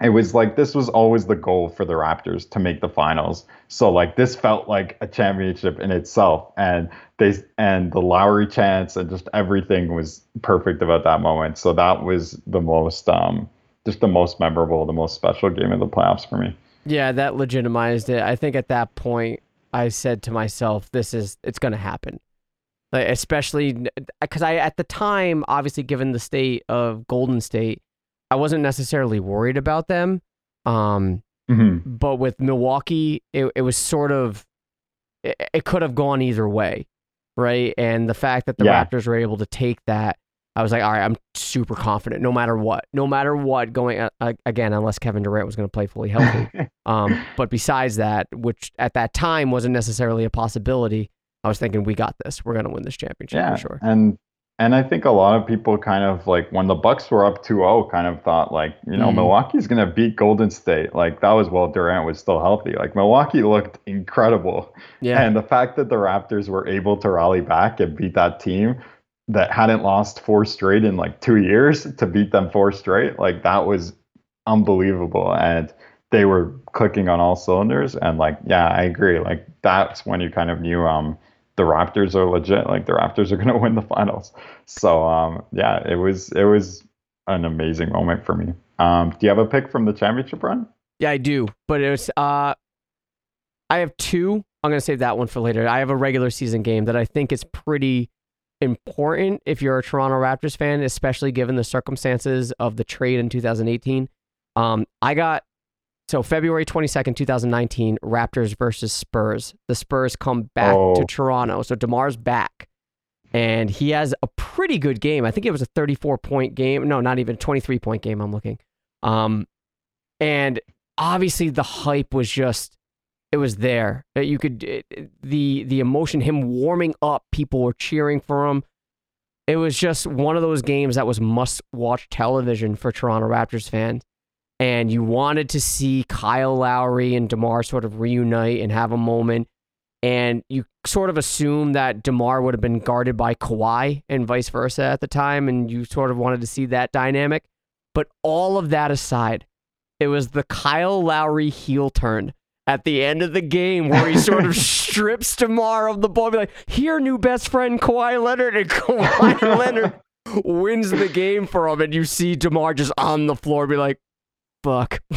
it was like this was always the goal for the Raptors to make the finals. So like this felt like a championship in itself, and they and the Lowry chance and just everything was perfect about that moment. So that was the most um just the most memorable, the most special game of the playoffs for me. Yeah, that legitimized it. I think at that point, I said to myself, "This is it's going to happen." Like, especially because I at the time, obviously, given the state of Golden State, I wasn't necessarily worried about them. Um, Mm-hmm. but with Milwaukee, it, it was sort of it, it could have gone either way, right? And the fact that the Yeah. Raptors were able to take that, I was like, all right, I'm super confident, no matter what, no matter what. Going uh, again, unless Kevin Durant was going to play fully healthy. um, but besides that, which at that time wasn't necessarily a possibility, I was thinking we got this. We're going to win this championship yeah, for sure. and and I think a lot of people kind of like when the Bucks were up 2-0 kind of thought like, you know, Mhm. Milwaukee's going to beat Golden State. Like that was while Durant was still healthy. Like Milwaukee looked incredible. Yeah, And the fact that the Raptors were able to rally back and beat that team that hadn't lost four straight in like two years to beat them four straight, like that was unbelievable. And they were clicking on all cylinders. And like, yeah, I agree. Like that's when you kind of knew um the Raptors are legit. Like the Raptors are gonna win the finals. So um yeah, it was it was an amazing moment for me. Um, do you have a pick from the championship run? yeah, I do. But it was uh, I have two. I'm going to save that one for later. I have a regular season game that I think is pretty important if you're a Toronto Raptors fan, especially given the circumstances of the trade in 2018. Um, I got so February 22nd, 2019, Raptors versus Spurs. The Spurs come back Oh. to Toronto. So DeMar's back. And he has a pretty good game. I think it was a 34 point game. No, not even 23 point game. I'm looking. Um, and obviously the hype was just it was there Uh, you could it, it- the the emotion him warming up people were cheering for him it was just one of those games that was must watch television for Toronto Raptors fans and you wanted to see Kyle Lowry and DeMar sort of reunite and have a moment and you sort of assume that DeMar would have been guarded by Kawhi and vice versa at the time and you sort of wanted to see that dynamic. But all of that aside it was the Kyle Lowry heel turn at the end of the game where he sort of strips DeMar of the ball, be like, here, new best friend Kawhi Leonard, and Kawhi Leonard wins the game for him, and you see DeMar just on the floor, be like, fuck.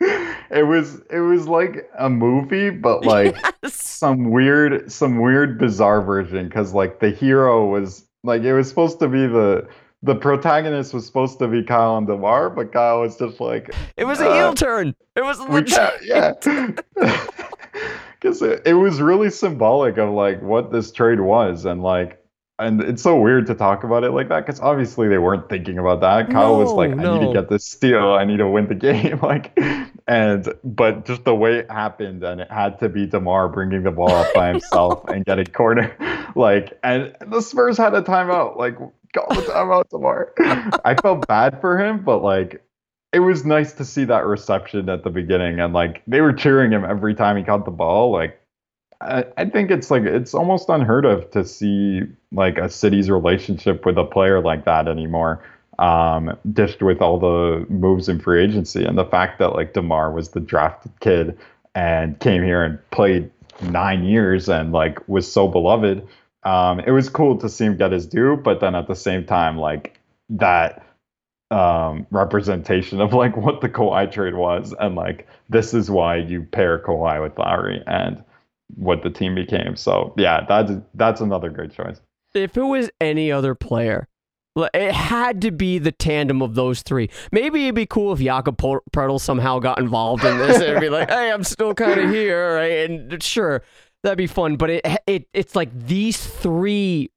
it was it was like a movie, but like Yes. some weird some weird bizarre version because like the hero was like it was supposed to be the the protagonist was supposed to be Kyle and Demar, but Kyle was just like It was a Uh, heel turn. It was we legit. yeah, because it, it was really symbolic of like what this trade was, and like and it's so weird to talk about it like that because obviously they weren't thinking about that. Kyle was like, I need to get this steal, I need to win the game, like, and but just the way it happened, and it had to be Demar bringing the ball up by himself and getting corner, like, and the Spurs had a timeout, like, call the timeout, Demar. I felt bad for him, but like. It was nice to see that reception at the beginning, and like they were cheering him every time he caught the ball. Like I, think it's like it's almost unheard of to see like a city's relationship with a player like that anymore. Um, dished with all the moves in free agency and the fact that like Demar was the drafted kid and came here and played nine years and like was so beloved. Um, it was cool to see him get his due, but then at the same time, like that um representation of like what the Kawhi trade was and like this is why you pair Kawhi with Lowry and what the team became. So yeah, that's that's another great choice. if it was any other player, it had to be the tandem of those three. Maybe it'd be cool if Jakob Poeltl somehow got involved in this and be like, "Hey, I'm still kind of here," right? And sure, that'd be fun. But it it it's like these three,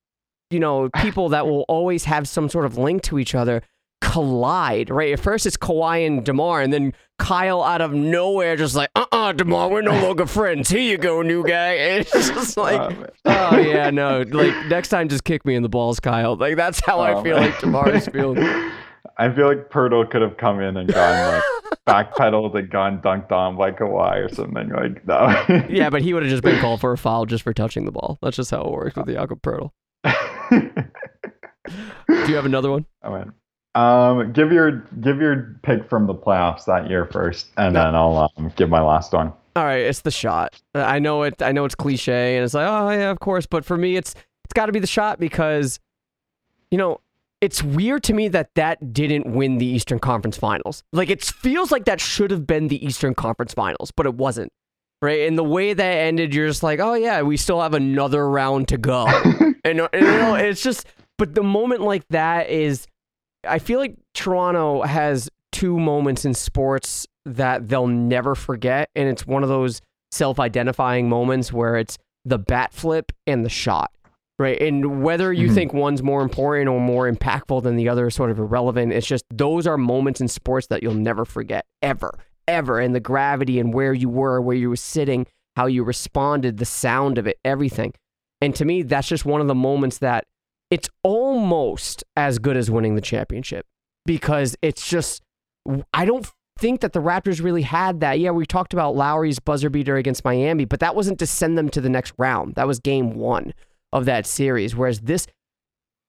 you know, people that will always have some sort of link to each other collide, right? At first it's Kawhi and DeMar, and then Kyle out of nowhere just like, uh-uh, DeMar, we're no longer friends. Here you go, new guy. And it's just like, Um, oh yeah, no. Like next time, just kick me in the balls, Kyle. Like that's how I um, feel like tomorrow's feeling. I feel like Poeltl could have come in and gone like backpedaled and gone dunked on by Kawhi or something like that. Yeah, but he would have just been called for a foul just for touching the ball. That's just how it works with the Jakob Poeltl. Do you have another one? I went. Um, give your give your pick from the playoffs that year first, and then I'll um, give my last one. All right, it's the shot. I know it. I know it's cliche, and it's like, oh yeah, of course. But for me, it's it's got to be the shot because, you know, it's weird to me that that didn't win the Eastern Conference Finals. Like it feels like that should have been the Eastern Conference Finals, but it wasn't. Right, and the way that ended, you're just like, oh yeah, we still have another round to go, and, and you know, it's just. But the moment like that is, I feel like Toronto has two moments in sports that they'll never forget. And it's one of those self identifying moments where it's the bat flip and the shot, right? And whether you Mhm. think one's more important or more impactful than the other is sort of irrelevant. It's just those are moments in sports that you'll never forget, ever, ever. And the gravity and where you were, where you were sitting, how you responded, the sound of it, everything. And to me, that's just one of the moments that it's almost as good as winning the championship because it's just I don't think that the Raptors really had that. Yeah, we talked about Lowry's buzzer beater against Miami, but that wasn't to send them to the next round. That was game 1 of that series whereas this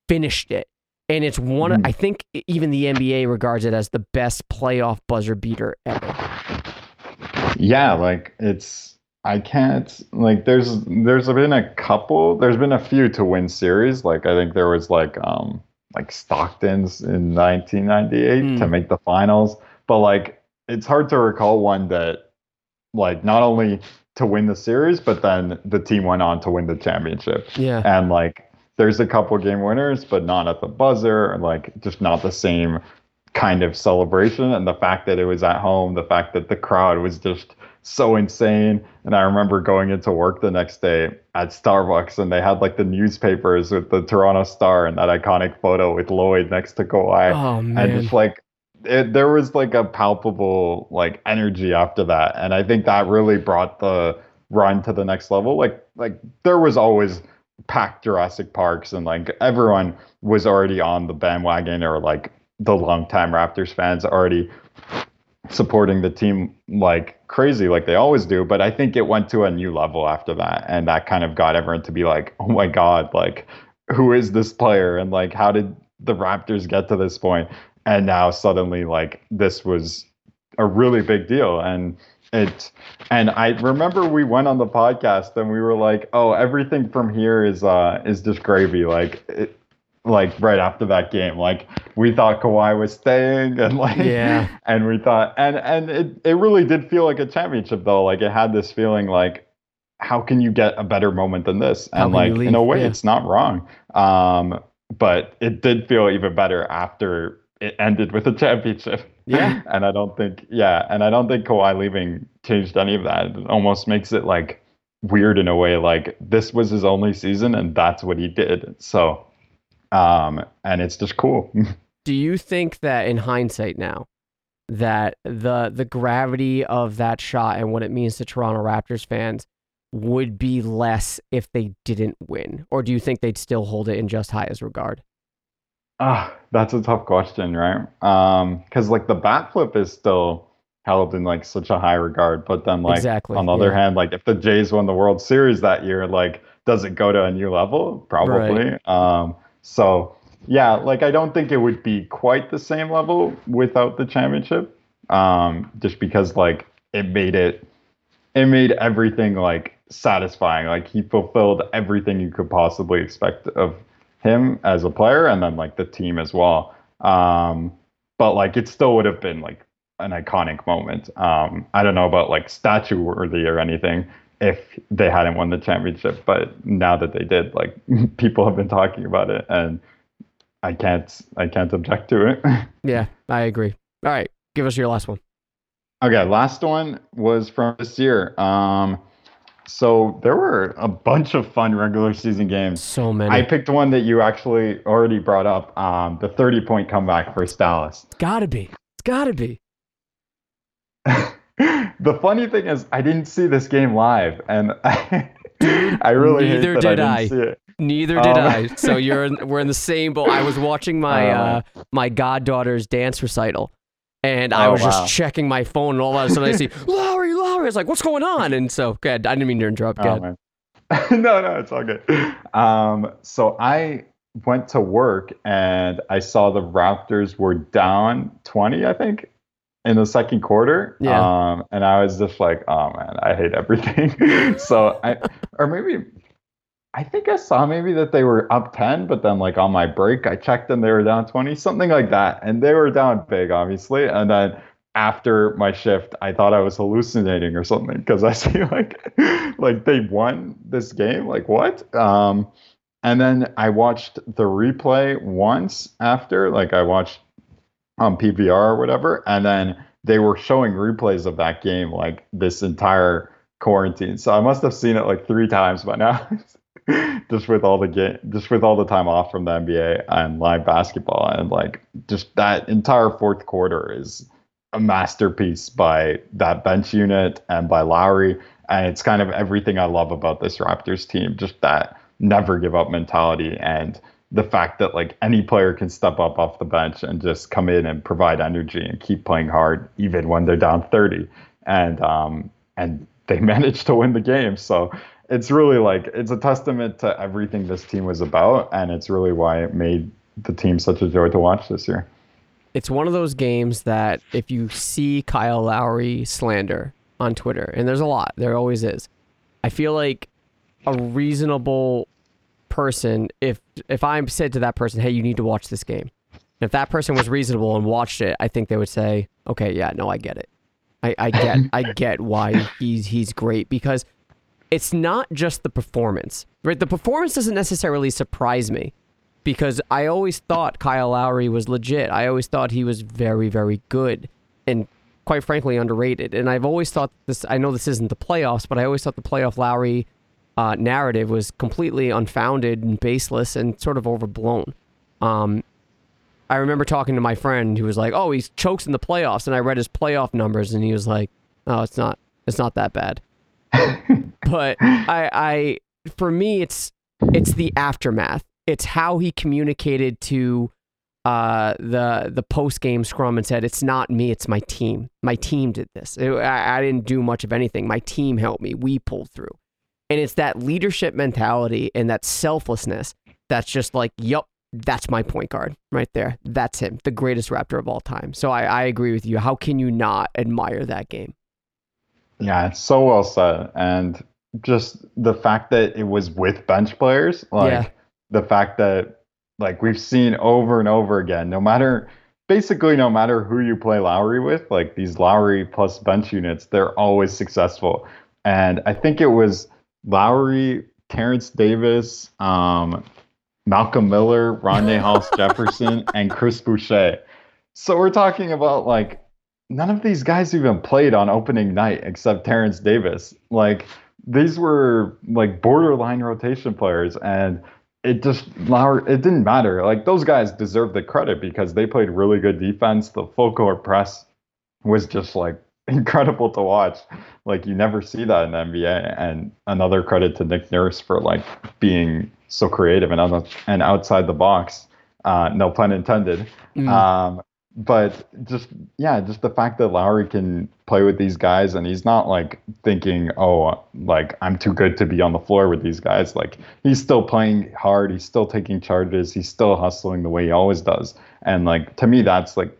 finished it. And it's one of, Mhm. I think even the NBA regards it as the best playoff buzzer beater ever. Yeah, like it's I can't like there's there's been a couple there's been a few to win series like I think there was like um like Stockton's in 1998 to Mm. make the finals but like it's hard to recall one that like not only to win the series but then the team went on to win the championship Yeah. and like there's a couple game winners but not at the buzzer like just not the same kind of celebration and the fact that it was at home the fact that the crowd was just so insane. And i remember going into work the next day at starbucks and they had like the newspapers with the toronto star and that iconic photo with lloyd next to Kawhi. Oh man. and just like it, there was like a palpable like energy after that. And i think that really brought the run to the next level. Like like there was always packed jurassic parks and like everyone was already on the bandwagon or like the longtime raptors fans already supporting the team like crazy like they always do but i think it went to a new level after that and that kind of got everyone to be like oh my god like who is this player? And like how did the raptors get to this point? And now suddenly like this was a really big deal and it and i remember we went on the podcast and we were like oh everything from here is uh is just gravy. Like it like right after that game like we thought Kawhi was staying and like Yeah. and we thought and and it, it really did feel like a championship though like it had this feeling like how can you get a better moment than this and like in a way Yeah. it's not wrong um but it did feel even better after it ended with a championship Yeah. and i don't think yeah and i don't think Kawhi leaving changed any of that it almost makes it like weird in a way. Like this was his only season, and that's what he did. So, um, and it's just cool. Do you think that in hindsight now, that the the gravity of that shot and what it means to Toronto Raptors fans would be less if they didn't win, or do you think they'd still hold it in just high as regard? Ah, that's a tough question, right? Um, because like the bat flip is still held in like such a high regard, but then like Exactly, on the other yeah. hand, like if the Jays won the World Series that year, like does it go to a new level? Probably. Um, so yeah, like I don't think it would be quite the same level without the championship. Um, just because like it made it it made everything like satisfying. Like he fulfilled everything you could possibly expect of him as a player and then like the team as well. Um, but like it still would have been like an iconic moment. Um, I don't know about like statue worthy or anything if they hadn't won the championship, but now that they did, like people have been talking about it and I can't I can't object to it. Yeah, I agree. All right, give us your last one. Okay, last one was from this year. Um, so there were a bunch of fun regular season games. So many. I picked one that you actually already brought up, um, the 30 point comeback for Dallas. it's gotta be. It's gotta be. the funny thing is, I didn't see this game live, and I, I really neither did I I. didn't see it. Neither did Um, I. So you're in, we're in the same boat. I was watching my Oh. uh, my goddaughter's dance recital, and I Oh, was wow. just checking my phone, and all of a sudden I see Lowry, Lowry. I was like, "What's going on?" And so, good. I didn't mean to interrupt. Oh, no, no, it's all good. Um, so I went to work and I saw the Raptors were down 20, I think, in the second quarter. Yeah. Um, and I was just like, oh man, I hate everything. so I, or maybe, I think I saw maybe that they were up 10, but then like on my break, I checked and they were down 20, something like that. And they were down big, obviously. And then after my shift, I thought I was hallucinating or something because I see like like they won this game. Like what? Um, and then I watched the replay once after. Like I watched on PVR or whatever, and then they were showing replays of that game like this entire quarantine. So I must have seen it like three times by now. just with all the game, just with all the time off from the NBA and live basketball, and like just that entire fourth quarter is a masterpiece by that bench unit and by Lowry. And it's kind of everything I love about this Raptors team, just that never give up mentality and the fact that like any player can step up off the bench and just come in and provide energy and keep playing hard even when they're down 30 and um and they managed to win the game. So it's really like it's a testament to everything this team was about. And it's really why it made the team such a joy to watch this year. It's one of those games that if you see Kyle Lowry slander on Twitter, and there's a lot, there always is. I feel like a reasonable person, if if I said to that person, "Hey, you need to watch this game," if that person was reasonable and watched it, I think they would say, "Okay, yeah, no, I get it. I, I get I get why he's he's great because it's not just the performance, right? The performance doesn't necessarily surprise me because I always thought Kyle Lowry was legit. I always thought he was very, very good and quite frankly underrated. And I've always thought this, I know this isn't the playoffs, but I always thought the playoff Lowry uh, narrative was completely unfounded and baseless and sort of overblown. Um, I remember talking to my friend who was like, "Oh, he chokes in the playoffs," and I read his playoff numbers, and he was like, "Oh, it's not, it's not that bad." but I, I, for me, it's it's the aftermath. It's how he communicated to uh, the the post game scrum and said, "It's not me, it's my team. My team did this. It- I, I didn't do much of anything. My team helped me. We pulled through." And it's that leadership mentality and that selflessness that's just like, yep, that's my point guard right there. That's him, the greatest Raptor of all time." So I, I agree with you. How can you not admire that game? Yeah, it's so well said. And just the fact that it was with bench players, like Yeah. the fact that like we've seen over and over again, no matter basically no matter who you play Lowry with, like these Lowry plus bench units, they're always successful. And I think it was Lowry, Terence Davis, um, Malcolm Miller, Rondae Hollis Jefferson, and Chris Boucher. So we're talking about like none of these guys even played on opening night except Terence Davis. Like these were like borderline rotation players, and it just Lowry. It didn't matter. Like those guys deserve the credit because they played really good defense. The full court press was just like incredible to watch. Like you never see that in the NBA. And another credit to Nick Nurse for like being so creative and and outside the box. Uh, no pun intended. Mm. Um, but just yeah, just the fact that Lowry can play with these guys and he's not like thinking, oh, like I'm too good to be on the floor with these guys. Like he's still playing hard, he's still taking charges, he's still hustling the way he always does. And like to me, that's like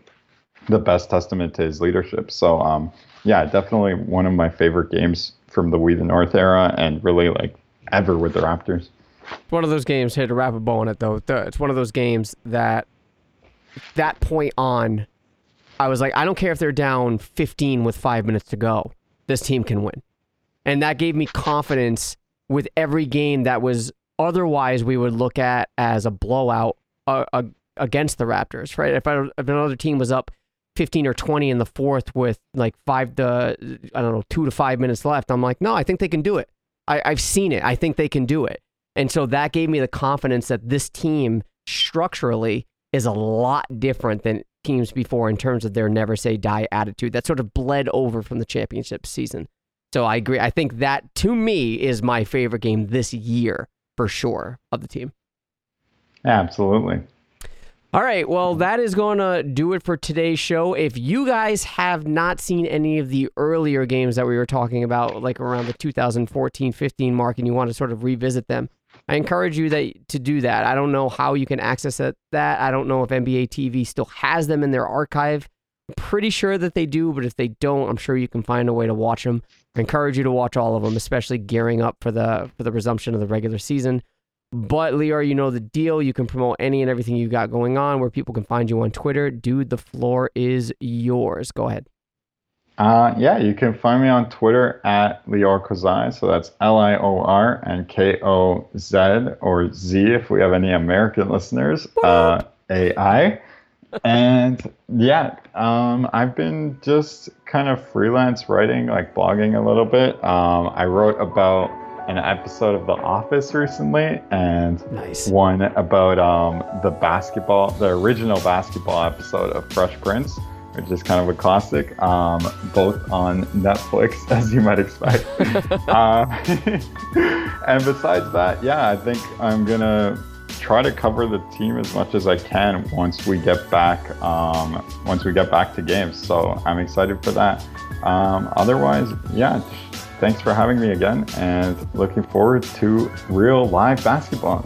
the best testament to his leadership. So um, yeah, definitely one of my favorite games from the We the North era, and really like ever with the Raptors. It's One of those games. Here to wrap a bow on it though. It's one of those games that that point on, I was like, I don't care if they're down 15 with five minutes to go. This team can win, and that gave me confidence with every game that was otherwise we would look at as a blowout uh, uh, against the Raptors. Right? If, I, if another team was up 15 or 20 in the fourth with like five to, I don't know, two to five minutes left. I'm like, no, I think they can do it. I, I've seen it. I think they can do it. And so that gave me the confidence that this team structurally is a lot different than teams before in terms of their never say die attitude that sort of bled over from the championship season. So I agree. I think that to me is my favorite game this year for sure of the team. Absolutely. All right. Well, that is going to do it for today's show. If you guys have not seen any of the earlier games that we were talking about, like around the 2014 15 mark, and you want to sort of revisit them, I encourage you that, to do that. I don't know how you can access that. I don't know if NBA TV still has them in their archive. I'm pretty sure that they do, but if they don't, I'm sure you can find a way to watch them. I encourage you to watch all of them, especially gearing up for the for the resumption of the regular season. But Lior, you know the deal. You can promote any and everything you got going on, where people can find you on Twitter. Dude, the floor is yours. Go ahead. Uh, yeah, you can find me on Twitter at Lior Kozai. So that's L I O R and K O Z or Z if we have any American listeners. Uh, AI. and yeah, um, I've been just kind of freelance writing, like blogging a little bit. Um, I wrote about an episode of The Office recently, and nice. one about um, the basketball, the original basketball episode of Fresh Prince, which is kind of a classic, um, both on Netflix, as you might expect. uh, and besides that, yeah, I think I'm gonna try to cover the team as much as I can once we get back, um, once we get back to games. So I'm excited for that. Um, otherwise, yeah thanks for having me again and looking forward to real live basketball.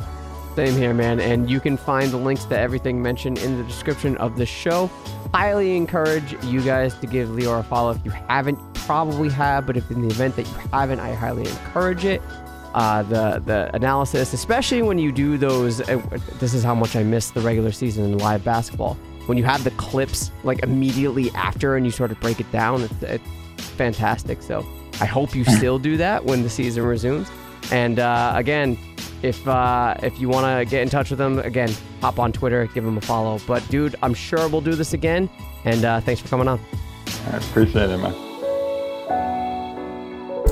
Same here, man. And you can find the links to everything mentioned in the description of the show. Highly encourage you guys to give Lior a follow if you haven't. Probably have, but if in the event that you haven't, I highly encourage it. Uh, the the analysis, especially when you do those. Uh, this is how much I miss the regular season in live basketball. When you have the clips like immediately after and you sort of break it down, it's, it's fantastic. So I hope you still do that when the season resumes. And uh, again, if uh, if you want to get in touch with them, again, hop on Twitter, give them a follow. But dude, I'm sure we'll do this again. And uh, thanks for coming on. I appreciate it, man.